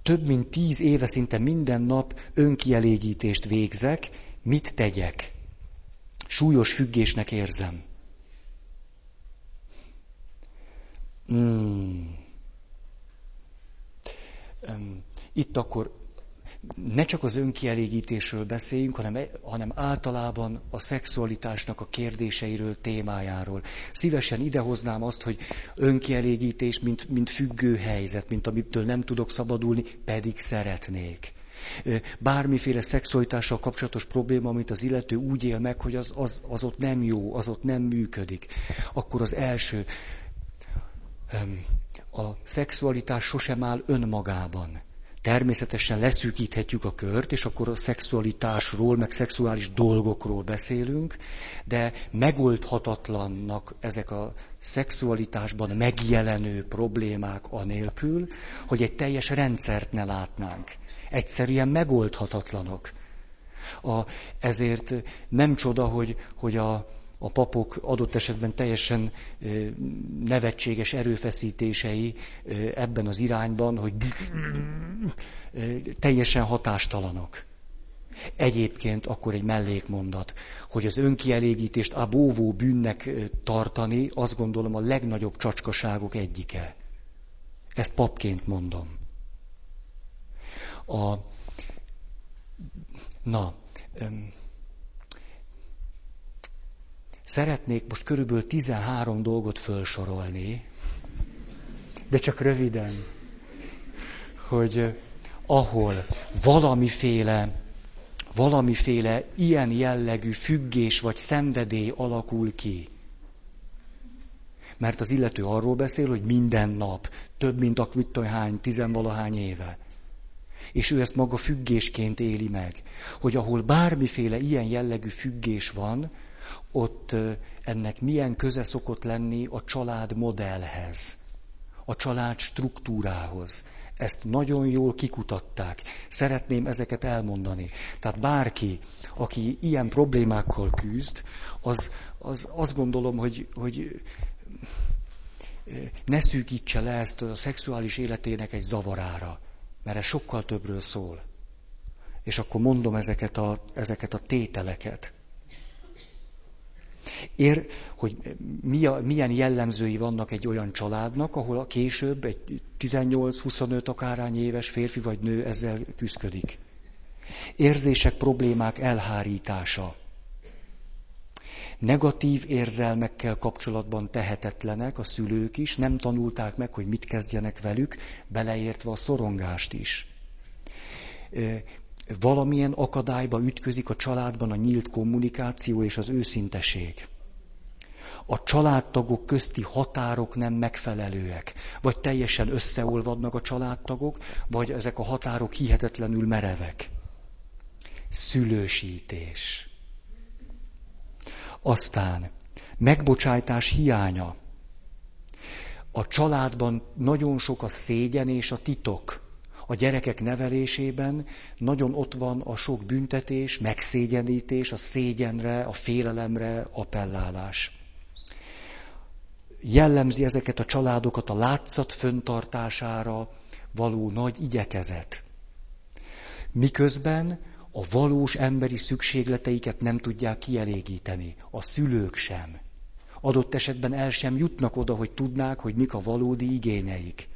Több mint tíz éve szinte minden nap önkielégítést végzek, mit tegyek? Súlyos függésnek érzem. Hmm. Itt akkor ne csak az önkielégítésről beszéljünk, hanem, e- hanem általában a szexualitásnak a kérdéseiről, témájáról. Szívesen idehoznám azt, hogy önkielégítés, mint, mint függő helyzet, mint amitől nem tudok szabadulni, pedig szeretnék. Bármiféle szexualitással kapcsolatos probléma, amit az illető úgy él meg, hogy az, az, az ott nem jó, az ott nem működik, akkor az első, a szexualitás sosem áll önmagában Természetesen leszűkíthetjük a kört, és akkor a szexualitásról, meg szexuális dolgokról beszélünk, de megoldhatatlannak ezek a szexualitásban megjelenő problémák anélkül, hogy egy teljes rendszert ne látnánk. Egyszerűen megoldhatatlanok. A, ezért nem csoda, hogy, hogy a, a papok adott esetben teljesen nevetséges erőfeszítései ebben az irányban, hogy teljesen hatástalanok. Egyébként akkor egy mellékmondat, hogy az önkielégítést a bóvó bűnnek tartani, azt gondolom a legnagyobb csacskaságok egyike. Ezt papként mondom. A, na, Szeretnék most körülbelül 13 dolgot felsorolni, de csak röviden, hogy eh, ahol valamiféle, valamiféle ilyen jellegű függés vagy szenvedély alakul ki. Mert az illető arról beszél, hogy minden nap, több mint a hány, tizenvalahány éve. És ő ezt maga függésként éli meg. Hogy ahol bármiféle ilyen jellegű függés van, ott ennek milyen köze szokott lenni a család modellhez, a család struktúrához. Ezt nagyon jól kikutatták. Szeretném ezeket elmondani. Tehát bárki, aki ilyen problémákkal küzd, az, az azt gondolom, hogy, hogy ne szűkítse le ezt a szexuális életének egy zavarára, mert ez sokkal többről szól. És akkor mondom ezeket a, ezeket a tételeket. Ér, hogy milyen jellemzői vannak egy olyan családnak, ahol a később egy 18-25 akárhány éves férfi vagy nő ezzel küzdik. Érzések, problémák elhárítása. Negatív érzelmekkel kapcsolatban tehetetlenek a szülők is, nem tanulták meg, hogy mit kezdjenek velük, beleértve a szorongást is. Valamilyen akadályba ütközik a családban a nyílt kommunikáció és az őszinteség a családtagok közti határok nem megfelelőek, vagy teljesen összeolvadnak a családtagok, vagy ezek a határok hihetetlenül merevek. Szülősítés. Aztán megbocsájtás hiánya. A családban nagyon sok a szégyen és a titok. A gyerekek nevelésében nagyon ott van a sok büntetés, megszégyenítés, a szégyenre, a félelemre appellálás jellemzi ezeket a családokat a látszat föntartására való nagy igyekezet. Miközben a valós emberi szükségleteiket nem tudják kielégíteni, a szülők sem. Adott esetben el sem jutnak oda, hogy tudnák, hogy mik a valódi igényeik.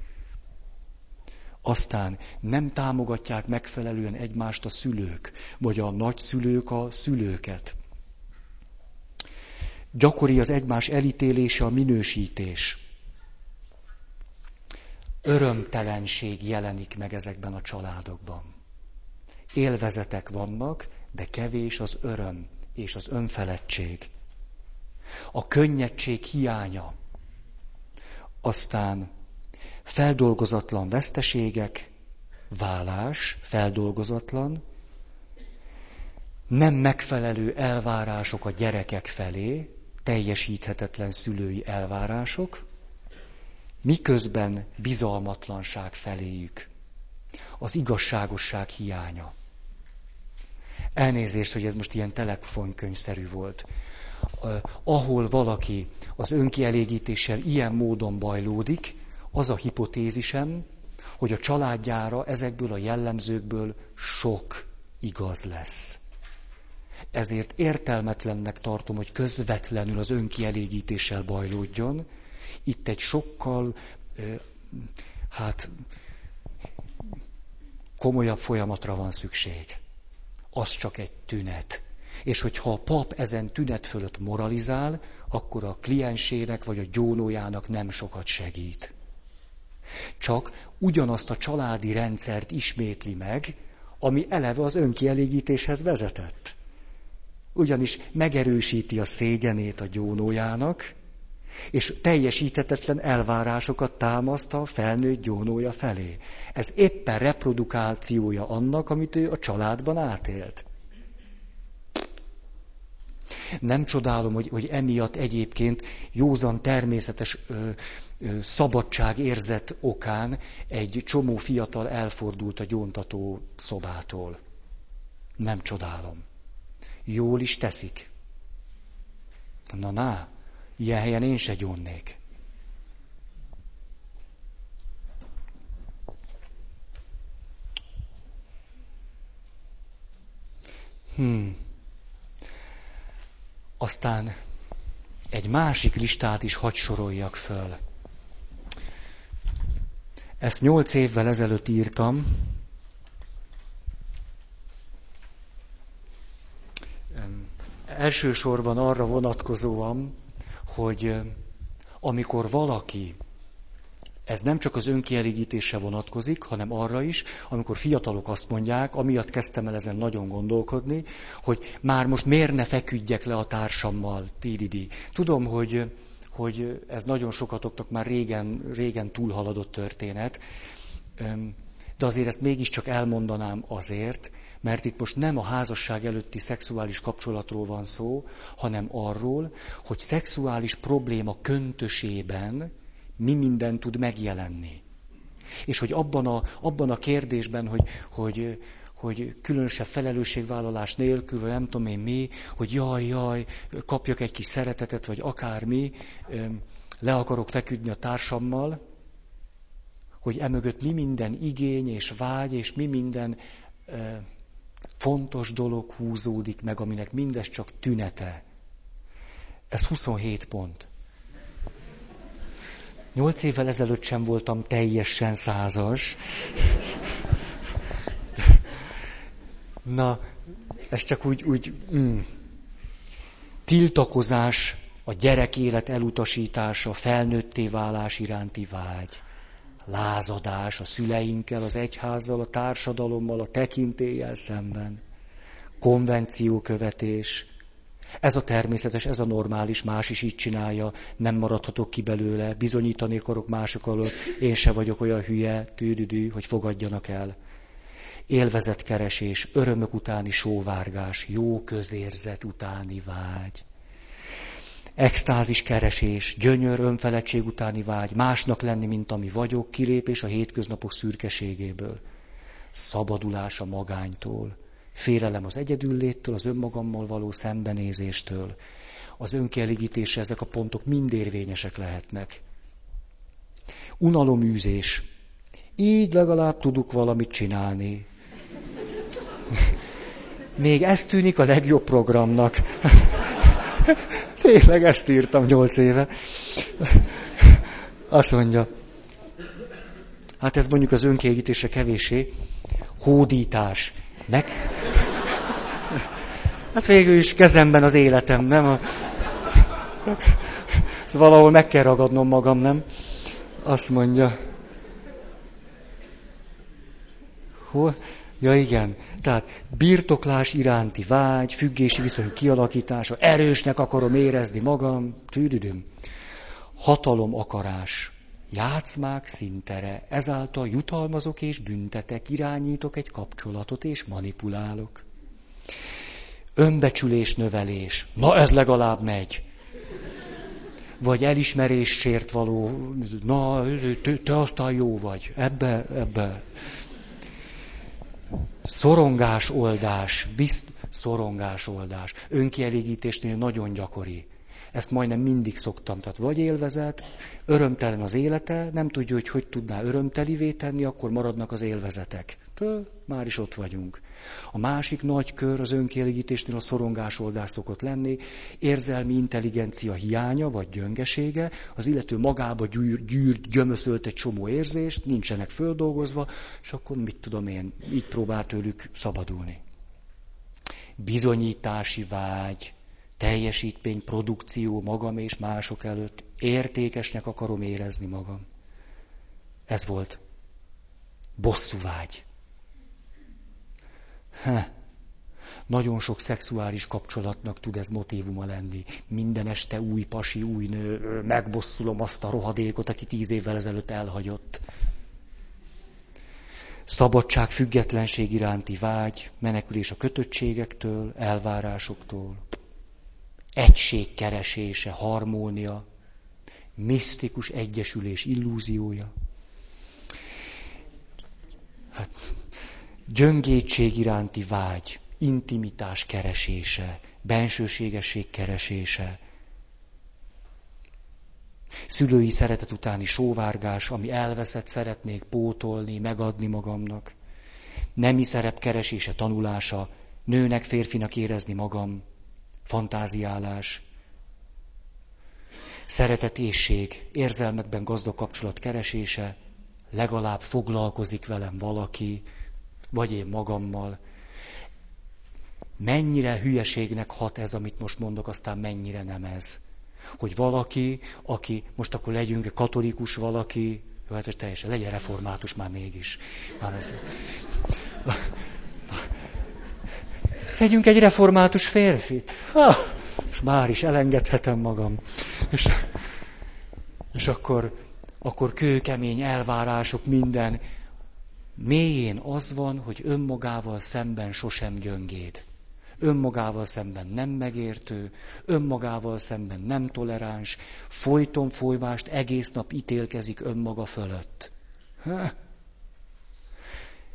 Aztán nem támogatják megfelelően egymást a szülők, vagy a nagyszülők a szülőket. Gyakori az egymás elítélése, a minősítés. Örömtelenség jelenik meg ezekben a családokban. Élvezetek vannak, de kevés az öröm és az önfeledtség. A könnyedség hiánya. Aztán feldolgozatlan veszteségek, vállás, feldolgozatlan, nem megfelelő elvárások a gyerekek felé, teljesíthetetlen szülői elvárások, miközben bizalmatlanság feléjük, az igazságosság hiánya. Elnézést, hogy ez most ilyen telefonkönyvszerű volt. ahol valaki az önkielégítéssel ilyen módon bajlódik, az a hipotézisem, hogy a családjára ezekből a jellemzőkből sok igaz lesz. Ezért értelmetlennek tartom, hogy közvetlenül az önkielégítéssel bajlódjon. Itt egy sokkal, hát, komolyabb folyamatra van szükség. Az csak egy tünet. És hogyha a pap ezen tünet fölött moralizál, akkor a kliensének vagy a gyónójának nem sokat segít. Csak ugyanazt a családi rendszert ismétli meg, ami eleve az önkielégítéshez vezetett ugyanis megerősíti a szégyenét a gyónójának, és teljesíthetetlen elvárásokat támaszt a felnőtt gyónója felé. Ez éppen reprodukációja annak, amit ő a családban átélt. Nem csodálom, hogy, hogy emiatt egyébként józan természetes ö, ö, szabadság érzet okán egy csomó fiatal elfordult a gyóntató szobától. Nem csodálom jól is teszik. Na, na, ilyen helyen én se gyónnék. Hmm. Aztán egy másik listát is hagy soroljak föl. Ezt nyolc évvel ezelőtt írtam, elsősorban arra vonatkozóan, hogy amikor valaki, ez nem csak az önkielégítésre vonatkozik, hanem arra is, amikor fiatalok azt mondják, amiatt kezdtem el ezen nagyon gondolkodni, hogy már most miért ne feküdjek le a társammal, tídidi. Tudom, hogy, hogy ez nagyon sokatoknak már régen, régen túlhaladott történet, de azért ezt mégiscsak elmondanám azért, mert itt most nem a házasság előtti szexuális kapcsolatról van szó, hanem arról, hogy szexuális probléma köntösében mi minden tud megjelenni. És hogy abban a, abban a kérdésben, hogy, hogy, hogy különösebb felelősségvállalás nélkül, vagy nem tudom én mi, hogy jaj, jaj, kapjak egy kis szeretetet, vagy akármi, le akarok feküdni a társammal, hogy emögött mi minden igény és vágy, és mi minden fontos dolog húzódik meg, aminek mindez csak tünete. Ez 27 pont. Nyolc évvel ezelőtt sem voltam teljesen százas. Na, ez csak úgy, úgy mm. tiltakozás, a gyerek élet elutasítása, felnőtté válás iránti vágy, lázadás a szüleinkkel, az egyházzal, a társadalommal, a tekintéllyel szemben, konvenciókövetés, ez a természetes, ez a normális, más is így csinálja, nem maradhatok ki belőle, bizonyítani akarok mások alatt, én se vagyok olyan hülye, tűdüdű, hogy fogadjanak el. Élvezetkeresés, örömök utáni sóvárgás, jó közérzet utáni vágy. Extázis keresés, gyönyör, önfeledtség utáni vágy, másnak lenni, mint ami vagyok, kilépés a hétköznapok szürkeségéből. Szabadulás a magánytól Félelem az egyedülléttől, az önmagammal való szembenézéstől. Az önkielégítésre ezek a pontok mind érvényesek lehetnek. Unaloműzés. Így legalább tudok valamit csinálni. Még ez tűnik a legjobb programnak. Tényleg ezt írtam nyolc éve. Azt mondja, hát ez mondjuk az önkielégítésre kevésé, hódítás. Meg... Hát végül is kezemben az életem, nem? Valahol meg kell ragadnom magam, nem? Azt mondja. Hol? Ja igen, tehát birtoklás iránti vágy, függési viszony kialakítása, erősnek akarom érezni magam, tűdüdüm. Hatalom akarás, játszmák szintere, ezáltal jutalmazok és büntetek, irányítok egy kapcsolatot és manipulálok. Önbecsülés növelés, na ez legalább megy. Vagy elismerés sért való, na te, te aztán jó vagy, ebbe, ebbe. Szorongás oldás, bizt, szorongás oldás. Önkielégítésnél nagyon gyakori. Ezt majdnem mindig szoktam. Tehát vagy élvezet, örömtelen az élete, nem tudja, hogy hogy tudná örömtelivé tenni, akkor maradnak az élvezetek. Től, már is ott vagyunk. A másik nagy kör az önkielégítésnél a szorongásoldás szokott lenni, érzelmi intelligencia hiánya vagy gyöngesége, az illető magába gyűr, gyűrt, gyömöszölt egy csomó érzést, nincsenek földolgozva, és akkor mit tudom én, így próbál tőlük szabadulni. Bizonyítási vágy, teljesítmény, produkció magam és mások előtt. Értékesnek akarom érezni magam. Ez volt. Bosszúvágy. Ha. Nagyon sok szexuális kapcsolatnak tud ez motívuma lenni. Minden este új pasi, új nő, megbosszulom azt a rohadékot, aki tíz évvel ezelőtt elhagyott. Szabadság, függetlenség iránti vágy, menekülés a kötöttségektől, elvárásoktól egység keresése, harmónia, misztikus egyesülés illúziója. Hát, gyöngétség iránti vágy, intimitás keresése, bensőségesség keresése, szülői szeretet utáni sóvárgás, ami elveszett, szeretnék pótolni, megadni magamnak, nemi szerep keresése, tanulása, nőnek, férfinak érezni magam, fantáziálás, szeretetészség, érzelmekben gazdag kapcsolat keresése, legalább foglalkozik velem valaki, vagy én magammal. Mennyire hülyeségnek hat ez, amit most mondok, aztán mennyire nem ez. Hogy valaki, aki, most akkor legyünk katolikus valaki, jó, hát teljesen, legyen református már mégis. Már ez, Legyünk egy református férfit. Ha, és már is elengedhetem magam. És, és akkor, akkor kőkemény elvárások, minden. Mélyén az van, hogy önmagával szemben sosem gyöngéd. Önmagával szemben nem megértő, önmagával szemben nem toleráns, folyton folyvást egész nap ítélkezik önmaga fölött. Ha?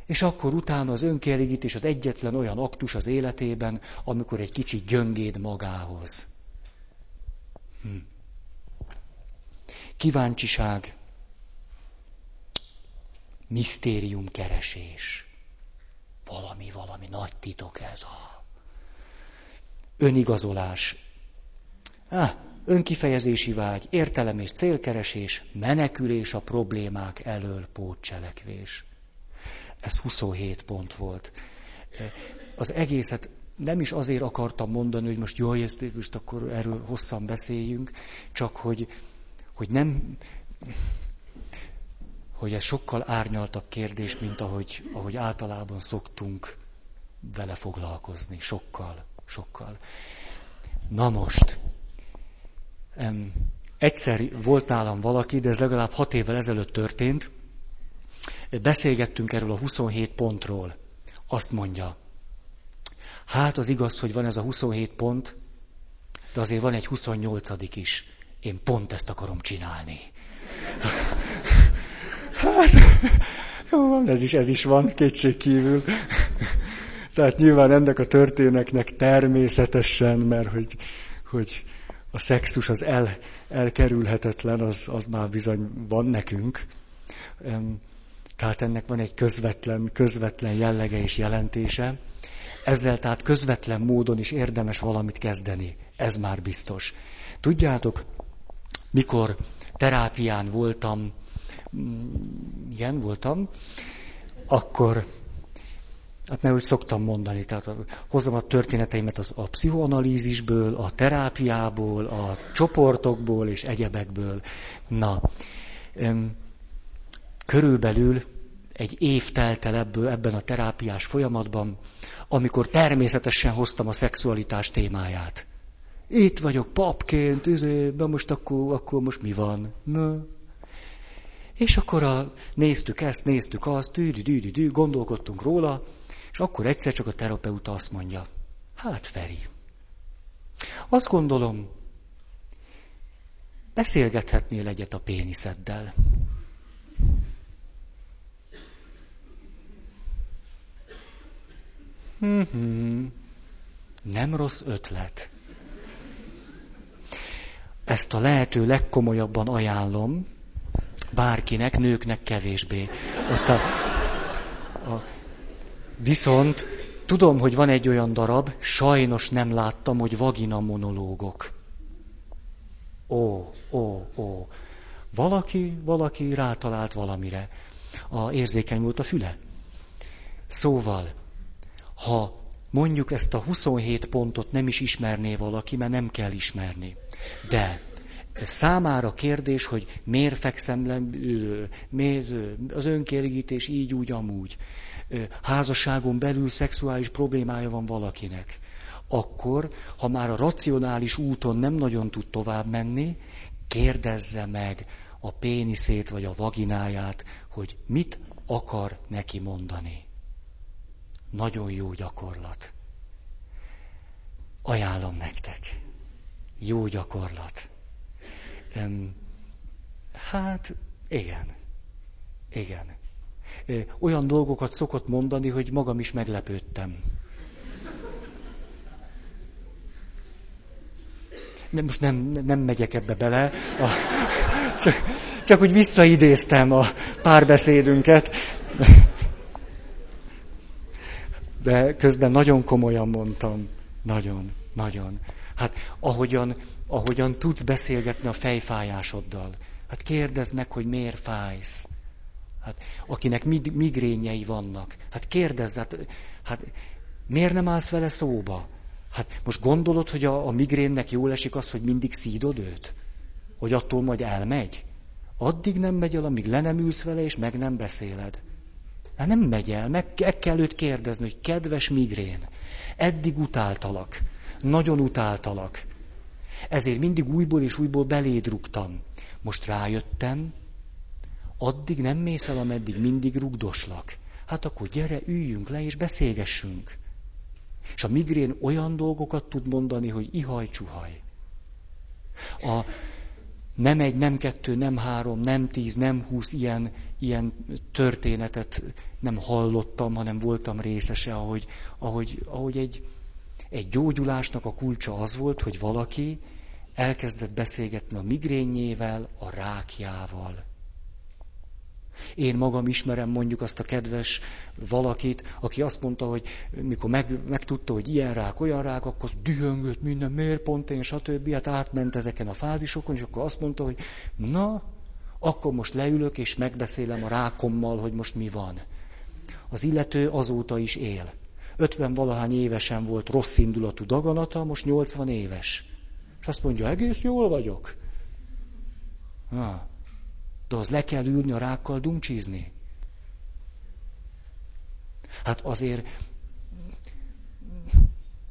És akkor utána az önkielégítés az egyetlen olyan aktus az életében, amikor egy kicsit gyöngéd magához. Hm. Kíváncsiság, misztériumkeresés. Valami, valami nagy titok ez a önigazolás. Ah, önkifejezési vágy, értelem és célkeresés, menekülés a problémák elől pótcselekvés. Ez 27 pont volt. Az egészet nem is azért akartam mondani, hogy most jaj, ezt most akkor erről hosszan beszéljünk, csak hogy, hogy nem, hogy ez sokkal árnyaltabb kérdés, mint ahogy, ahogy általában szoktunk vele foglalkozni. Sokkal, sokkal. Na most, em, egyszer volt nálam valaki, de ez legalább hat évvel ezelőtt történt, beszélgettünk erről a 27 pontról. Azt mondja, hát az igaz, hogy van ez a 27 pont, de azért van egy 28 is. Én pont ezt akarom csinálni. Hát, jó van, ez is, ez is van, kétség kívül. Tehát nyilván ennek a történetnek természetesen, mert hogy, hogy a szexus az el, elkerülhetetlen, az, az már bizony van nekünk. Tehát ennek van egy közvetlen, közvetlen jellege és jelentése. Ezzel tehát közvetlen módon is érdemes valamit kezdeni. Ez már biztos. Tudjátok, mikor terápián voltam, mm, igen, voltam, akkor, hát mert úgy szoktam mondani, tehát hozom a történeteimet az, a pszichoanalízisből, a terápiából, a csoportokból és egyebekből. Na, körülbelül egy év telt el ebből, ebben a terápiás folyamatban, amikor természetesen hoztam a szexualitás témáját. Itt vagyok papként, izé, na most akkor, akkor most mi van? Na. És akkor a, néztük ezt, néztük azt, dű, gondolkodtunk róla, és akkor egyszer csak a terapeuta azt mondja, hát Feri, azt gondolom, beszélgethetnél egyet a péniszeddel. Mm-hmm. Nem rossz ötlet. Ezt a lehető legkomolyabban ajánlom, bárkinek, nőknek kevésbé. Ott a, a, viszont tudom, hogy van egy olyan darab, sajnos nem láttam, hogy vagina monológok. Ó, ó, ó. Valaki, valaki rátalált valamire. A érzékeny volt a füle. Szóval, ha mondjuk ezt a 27 pontot nem is ismerné valaki, mert nem kell ismerni. De számára kérdés, hogy miért fekszem le, miért az önkielégítés így, úgy, amúgy. Házasságon belül szexuális problémája van valakinek. Akkor, ha már a racionális úton nem nagyon tud tovább menni, kérdezze meg a péniszét vagy a vagináját, hogy mit akar neki mondani. Nagyon jó gyakorlat. Ajánlom nektek. Jó gyakorlat. Hát, igen. Igen. Olyan dolgokat szokott mondani, hogy magam is meglepődtem. Nem, most nem, nem megyek ebbe bele. A, csak, csak úgy visszaidéztem a párbeszédünket de közben nagyon komolyan mondtam. Nagyon, nagyon. Hát ahogyan, ahogyan tudsz beszélgetni a fejfájásoddal. Hát kérdezd meg, hogy miért fájsz. Hát akinek migrényei vannak. Hát kérdezz, hát, hát miért nem állsz vele szóba? Hát most gondolod, hogy a, a migrénnek jól esik az, hogy mindig szídod őt? Hogy attól majd elmegy? Addig nem megy el, amíg le nem ülsz vele, és meg nem beszéled. Hát nem megy el, meg kell őt kérdezni, hogy kedves migrén, eddig utáltalak, nagyon utáltalak. Ezért mindig újból és újból beléd rúgtam. Most rájöttem, addig nem mész el, ameddig mindig rugdoslak. Hát akkor gyere, üljünk le és beszélgessünk. És a migrén olyan dolgokat tud mondani, hogy ihaj-csuhaj. A, nem egy, nem kettő, nem három, nem tíz, nem húsz ilyen, ilyen történetet nem hallottam, hanem voltam részese, ahogy, ahogy, ahogy egy, egy gyógyulásnak a kulcsa az volt, hogy valaki elkezdett beszélgetni a migrényével, a rákjával. Én magam ismerem mondjuk azt a kedves valakit, aki azt mondta, hogy mikor meg, megtudta, hogy ilyen rák, olyan rák, akkor dühöngött minden, miért pont én, stb. Hát átment ezeken a fázisokon, és akkor azt mondta, hogy na, akkor most leülök, és megbeszélem a rákommal, hogy most mi van. Az illető azóta is él. 50 valahány évesen volt rossz indulatú daganata, most 80 éves. És azt mondja, egész jól vagyok. Ha. De az le kell ülni a rákkal dumcsizni. Hát azért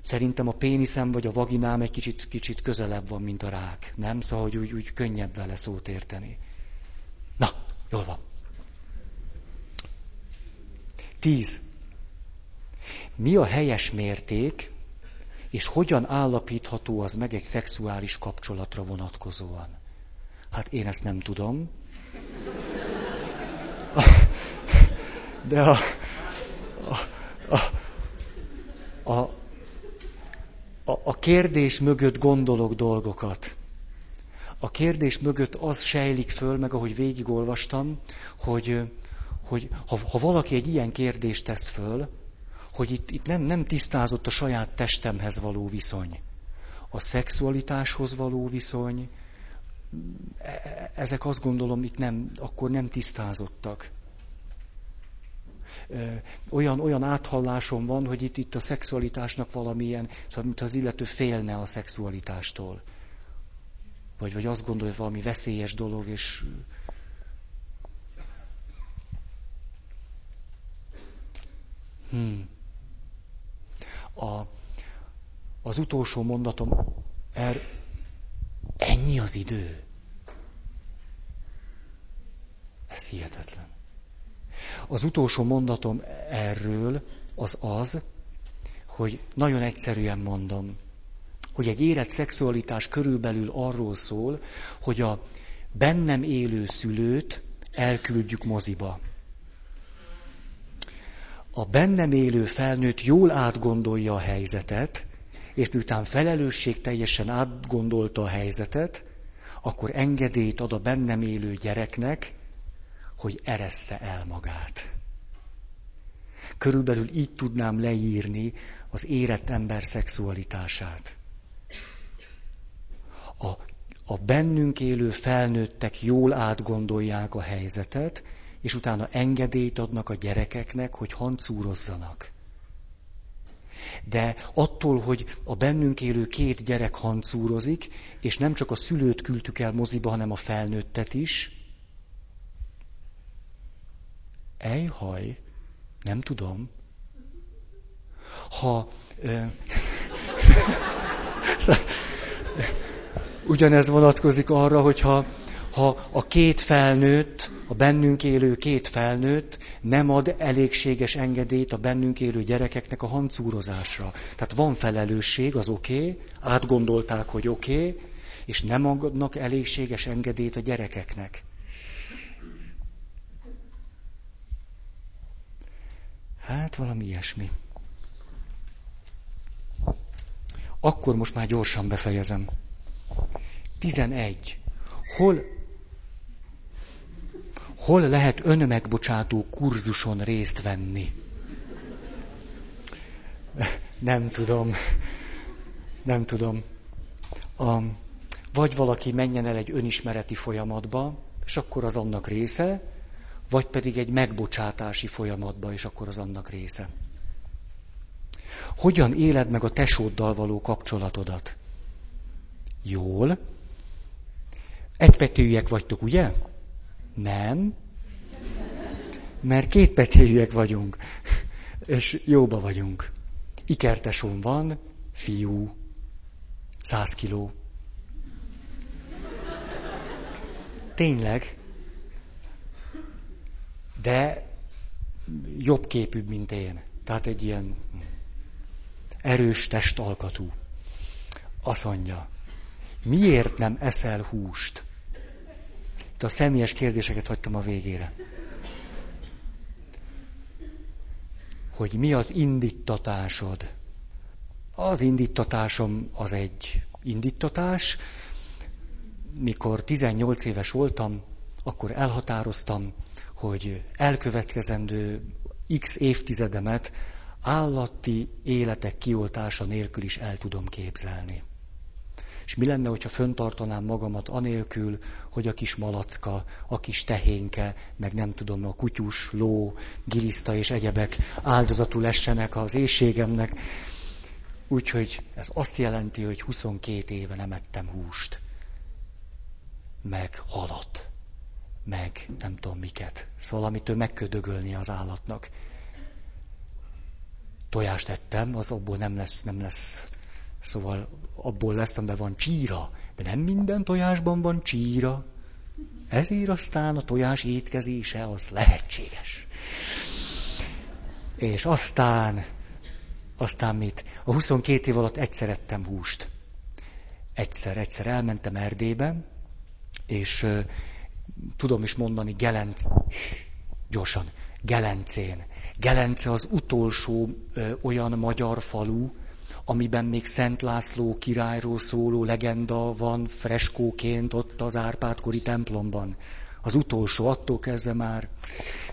szerintem a péniszem vagy a vaginám egy kicsit, kicsit közelebb van, mint a rák. Nem? Szóval, hogy úgy, úgy könnyebb vele szót érteni. Na, jól van. Tíz. Mi a helyes mérték, és hogyan állapítható az meg egy szexuális kapcsolatra vonatkozóan? Hát én ezt nem tudom. De a, a, a, a, a kérdés mögött gondolok dolgokat. A kérdés mögött az sejlik föl, meg ahogy végigolvastam, hogy, hogy ha, ha valaki egy ilyen kérdést tesz föl, hogy itt, itt nem, nem tisztázott a saját testemhez való viszony, a szexualitáshoz való viszony, ezek azt gondolom itt nem, akkor nem tisztázottak. Olyan, olyan áthallásom van, hogy itt, itt a szexualitásnak valamilyen, szóval mintha az illető félne a szexualitástól. Vagy, vagy azt gondolja, hogy valami veszélyes dolog, és Hmm. A, az utolsó mondatom, er, ennyi az idő. Ez hihetetlen. Az utolsó mondatom erről az az, hogy nagyon egyszerűen mondom, hogy egy érett szexualitás körülbelül arról szól, hogy a bennem élő szülőt elküldjük moziba a bennem élő felnőtt jól átgondolja a helyzetet, és miután felelősség teljesen átgondolta a helyzetet, akkor engedélyt ad a bennem élő gyereknek, hogy eressze el magát. Körülbelül így tudnám leírni az érett ember szexualitását. A, a bennünk élő felnőttek jól átgondolják a helyzetet, és utána engedélyt adnak a gyerekeknek, hogy hancúrozzanak. De attól, hogy a bennünk élő két gyerek hancúrozik, és nem csak a szülőt küldtük el moziba, hanem a felnőttet is, Ejhaj, nem tudom. Ha... Ö, ugyanez vonatkozik arra, hogyha ha a két felnőtt, a bennünk élő két felnőtt nem ad elégséges engedélyt a bennünk élő gyerekeknek a hancúrozásra. Tehát van felelősség, az oké, okay, átgondolták, hogy oké, okay, és nem adnak elégséges engedélyt a gyerekeknek. Hát valami ilyesmi. Akkor most már gyorsan befejezem. 11. Hol hol lehet önmegbocsátó kurzuson részt venni? Nem tudom. Nem tudom. A, vagy valaki menjen el egy önismereti folyamatba, és akkor az annak része, vagy pedig egy megbocsátási folyamatba, és akkor az annak része. Hogyan éled meg a tesóddal való kapcsolatodat? Jól. Egypetűek vagytok, ugye? Nem. Mert kétpetérűek vagyunk, és jóba vagyunk. Ikertesón van, fiú, száz kiló. Tényleg. De jobb képűbb, mint én. Tehát egy ilyen erős testalkatú. Azt mondja, miért nem eszel húst? De a személyes kérdéseket hagytam a végére. Hogy mi az indítatásod? Az indítatásom az egy indítatás. Mikor 18 éves voltam, akkor elhatároztam, hogy elkövetkezendő x évtizedemet állati életek kioltása nélkül is el tudom képzelni. És mi lenne, hogyha föntartanám magamat anélkül, hogy a kis malacka, a kis tehénke, meg nem tudom, a kutyus, ló, giliszta és egyebek áldozatul essenek az éjségemnek. Úgyhogy ez azt jelenti, hogy 22 éve nem ettem húst, meg halat, meg nem tudom miket. Szóval amitől megködögölni az állatnak. Tojást ettem, az abból nem lesz, nem lesz Szóval abból lesz, amiben van csíra, de nem minden tojásban van csíra. Ezért aztán a tojás étkezése az lehetséges. És aztán, aztán mit? A 22 év alatt egyszer ettem húst. Egyszer, egyszer elmentem Erdélybe, és tudom is mondani Gelenc, gyorsan, Gelencén. Gelence az utolsó uh, olyan magyar falu, amiben még Szent László királyról szóló legenda van freskóként ott az Árpádkori templomban. Az utolsó, attól kezdve már.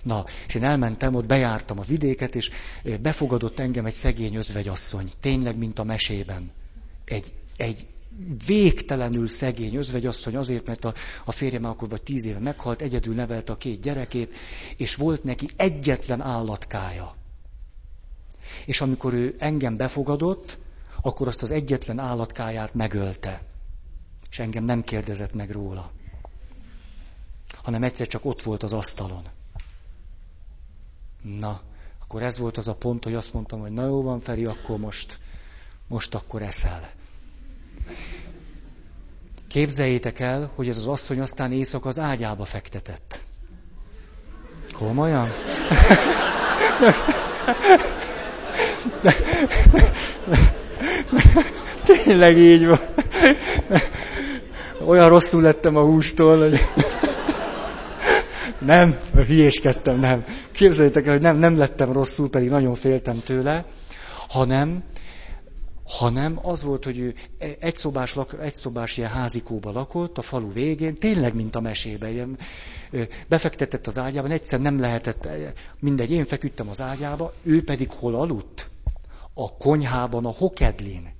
Na, és én elmentem, ott bejártam a vidéket, és befogadott engem egy szegény özvegyasszony, tényleg, mint a mesében. Egy, egy végtelenül szegény özvegyasszony azért, mert a, a férjem akkor vagy tíz éve meghalt, egyedül nevelte a két gyerekét, és volt neki egyetlen állatkája. És amikor ő engem befogadott, akkor azt az egyetlen állatkáját megölte. És engem nem kérdezett meg róla. Hanem egyszer csak ott volt az asztalon. Na, akkor ez volt az a pont, hogy azt mondtam, hogy na jó van, Feri, akkor most, most akkor eszel. Képzeljétek el, hogy ez az asszony aztán éjszaka az ágyába fektetett. Komolyan? De, Tényleg így van. Olyan rosszul lettem a hústól, hogy... Nem, hülyéskedtem, nem. Képzeljétek el, hogy nem, nem lettem rosszul, pedig nagyon féltem tőle, hanem, hanem az volt, hogy ő egy szobás, egy szobás ilyen házikóba lakott, a falu végén, tényleg, mint a mesében. Ilyen, befektetett az ágyában, egyszer nem lehetett, mindegy, én feküdtem az ágyába, ő pedig hol aludt? A konyhában a hokedlin.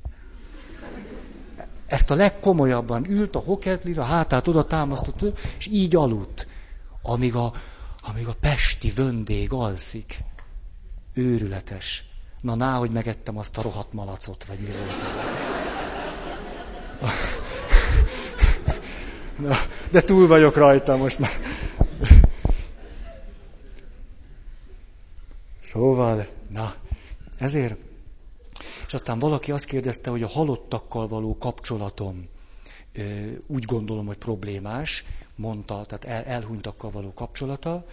Ezt a legkomolyabban ült a hokedlin, a hátát oda támasztott, és így aludt, amíg a, amíg a pesti vöndég alszik. Őrületes. Na, ná, hogy megettem azt a rohadt malacot, vagy mi volt. Na, de túl vagyok rajta most már. Szóval, na, ezért aztán valaki azt kérdezte, hogy a halottakkal való kapcsolatom úgy gondolom, hogy problémás, mondta, tehát el, elhunytakkal való kapcsolata.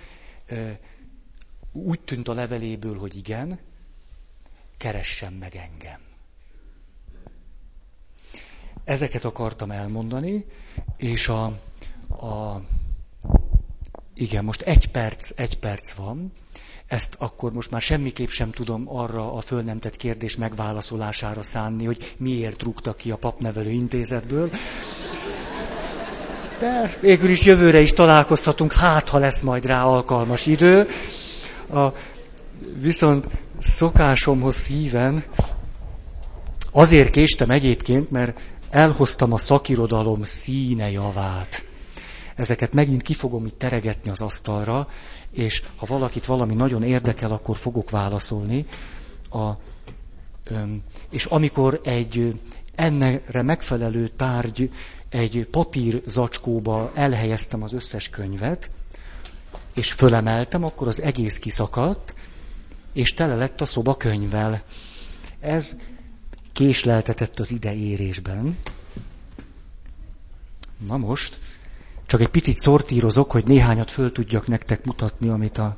Úgy tűnt a leveléből, hogy igen, keressen meg engem. Ezeket akartam elmondani, és a, a igen, most egy perc, egy perc van, ezt akkor most már semmiképp sem tudom arra a föl nem tett kérdés megválaszolására szánni, hogy miért rúgtak ki a papnevelő intézetből. De végül is jövőre is találkozhatunk, hát ha lesz majd rá alkalmas idő. A, viszont szokásomhoz híven azért késtem egyébként, mert elhoztam a szakirodalom színe javát. Ezeket megint ki fogom itt teregetni az asztalra, és ha valakit valami nagyon érdekel, akkor fogok válaszolni. A, és amikor egy ennek megfelelő tárgy egy papír zacskóba elhelyeztem az összes könyvet, és fölemeltem, akkor az egész kiszakadt, és tele lett a szoba könyvvel. Ez késleltetett az ideérésben. Na most, csak egy picit szortírozok, hogy néhányat föl tudjak nektek mutatni, amit a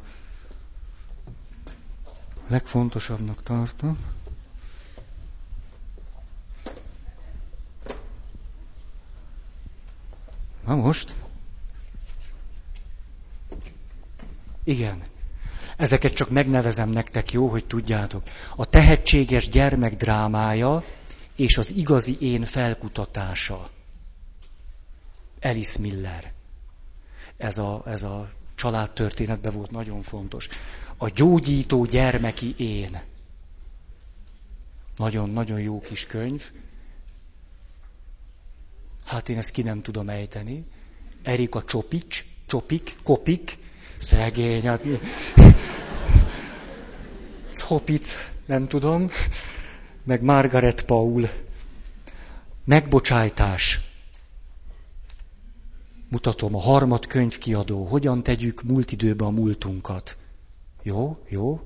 legfontosabbnak tartom. Na most? Igen. Ezeket csak megnevezem nektek, jó, hogy tudjátok. A tehetséges gyermek drámája és az igazi én felkutatása. Alice Miller. Ez a, ez a családtörténetben volt nagyon fontos. A gyógyító gyermeki én. Nagyon-nagyon jó kis könyv. hát én ezt ki nem tudom ejteni. Erika Csopics, Csopik, Kopik, szegény, hát Hopic, nem tudom, meg Margaret Paul. Megbocsájtás. Mutatom, a harmad könyvkiadó. Hogyan tegyük múlt időbe a múltunkat. Jó, jó.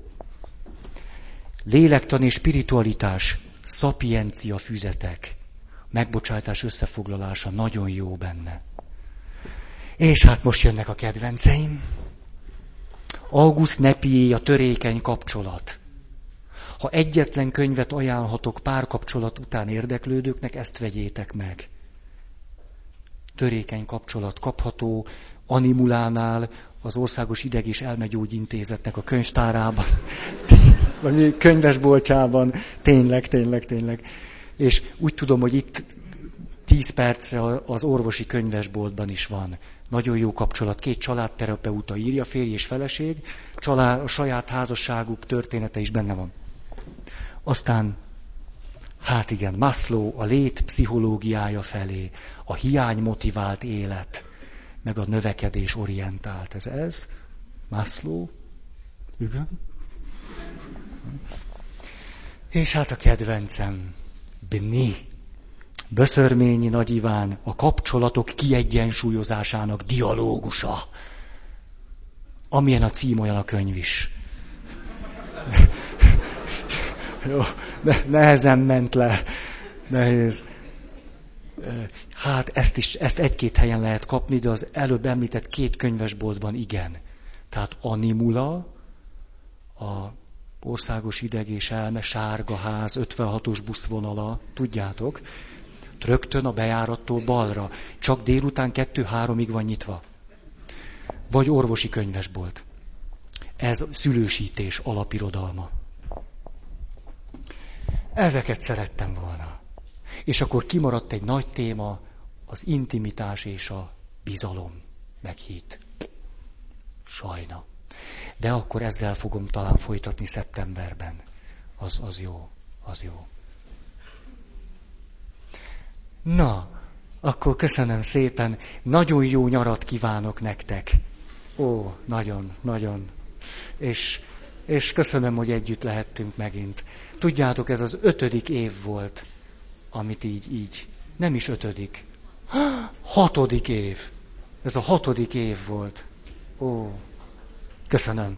Lélektan és spiritualitás. Szapiencia füzetek. Megbocsátás összefoglalása nagyon jó benne. És hát most jönnek a kedvenceim. August Nepié a törékeny kapcsolat. Ha egyetlen könyvet ajánlhatok párkapcsolat után érdeklődőknek, ezt vegyétek meg. Törékeny kapcsolat kapható Animulánál, az Országos Ideg- és Elmegyógyintézetnek a könyvtárában, vagy könyvesboltjában, tényleg, tényleg, tényleg. És úgy tudom, hogy itt 10 percre az orvosi könyvesboltban is van. Nagyon jó kapcsolat, két családterapeuta írja, férj és feleség, család, a saját házasságuk története is benne van. Aztán, hát igen, Maslow a lét pszichológiája felé, a hiány motivált élet, meg a növekedés orientált. Ez ez? Maslow? Igen. És hát a kedvencem, Bni. Böszörményi Nagy Iván, a kapcsolatok kiegyensúlyozásának dialógusa. Amilyen a cím, olyan a könyv is. Jó, ne, nehezen ment le. Nehéz. Hát ezt is, ezt egy-két helyen lehet kapni, de az előbb említett két könyvesboltban igen. Tehát Animula, a országos ideg és elme, sárga ház, 56-os buszvonala, tudjátok, rögtön a bejárattól balra, csak délután kettő-háromig van nyitva. Vagy orvosi könyvesbolt. Ez szülősítés alapirodalma. Ezeket szerettem volna. És akkor kimaradt egy nagy téma, az intimitás és a bizalom, meg hit. Sajna. De akkor ezzel fogom talán folytatni szeptemberben. Az, az jó, az jó. Na, akkor köszönöm szépen, nagyon jó nyarat kívánok nektek. Ó, nagyon, nagyon. És, és köszönöm, hogy együtt lehettünk megint. Tudjátok, ez az ötödik év volt, amit így, így, nem is ötödik, hatodik év. Ez a hatodik év volt. Ó, köszönöm.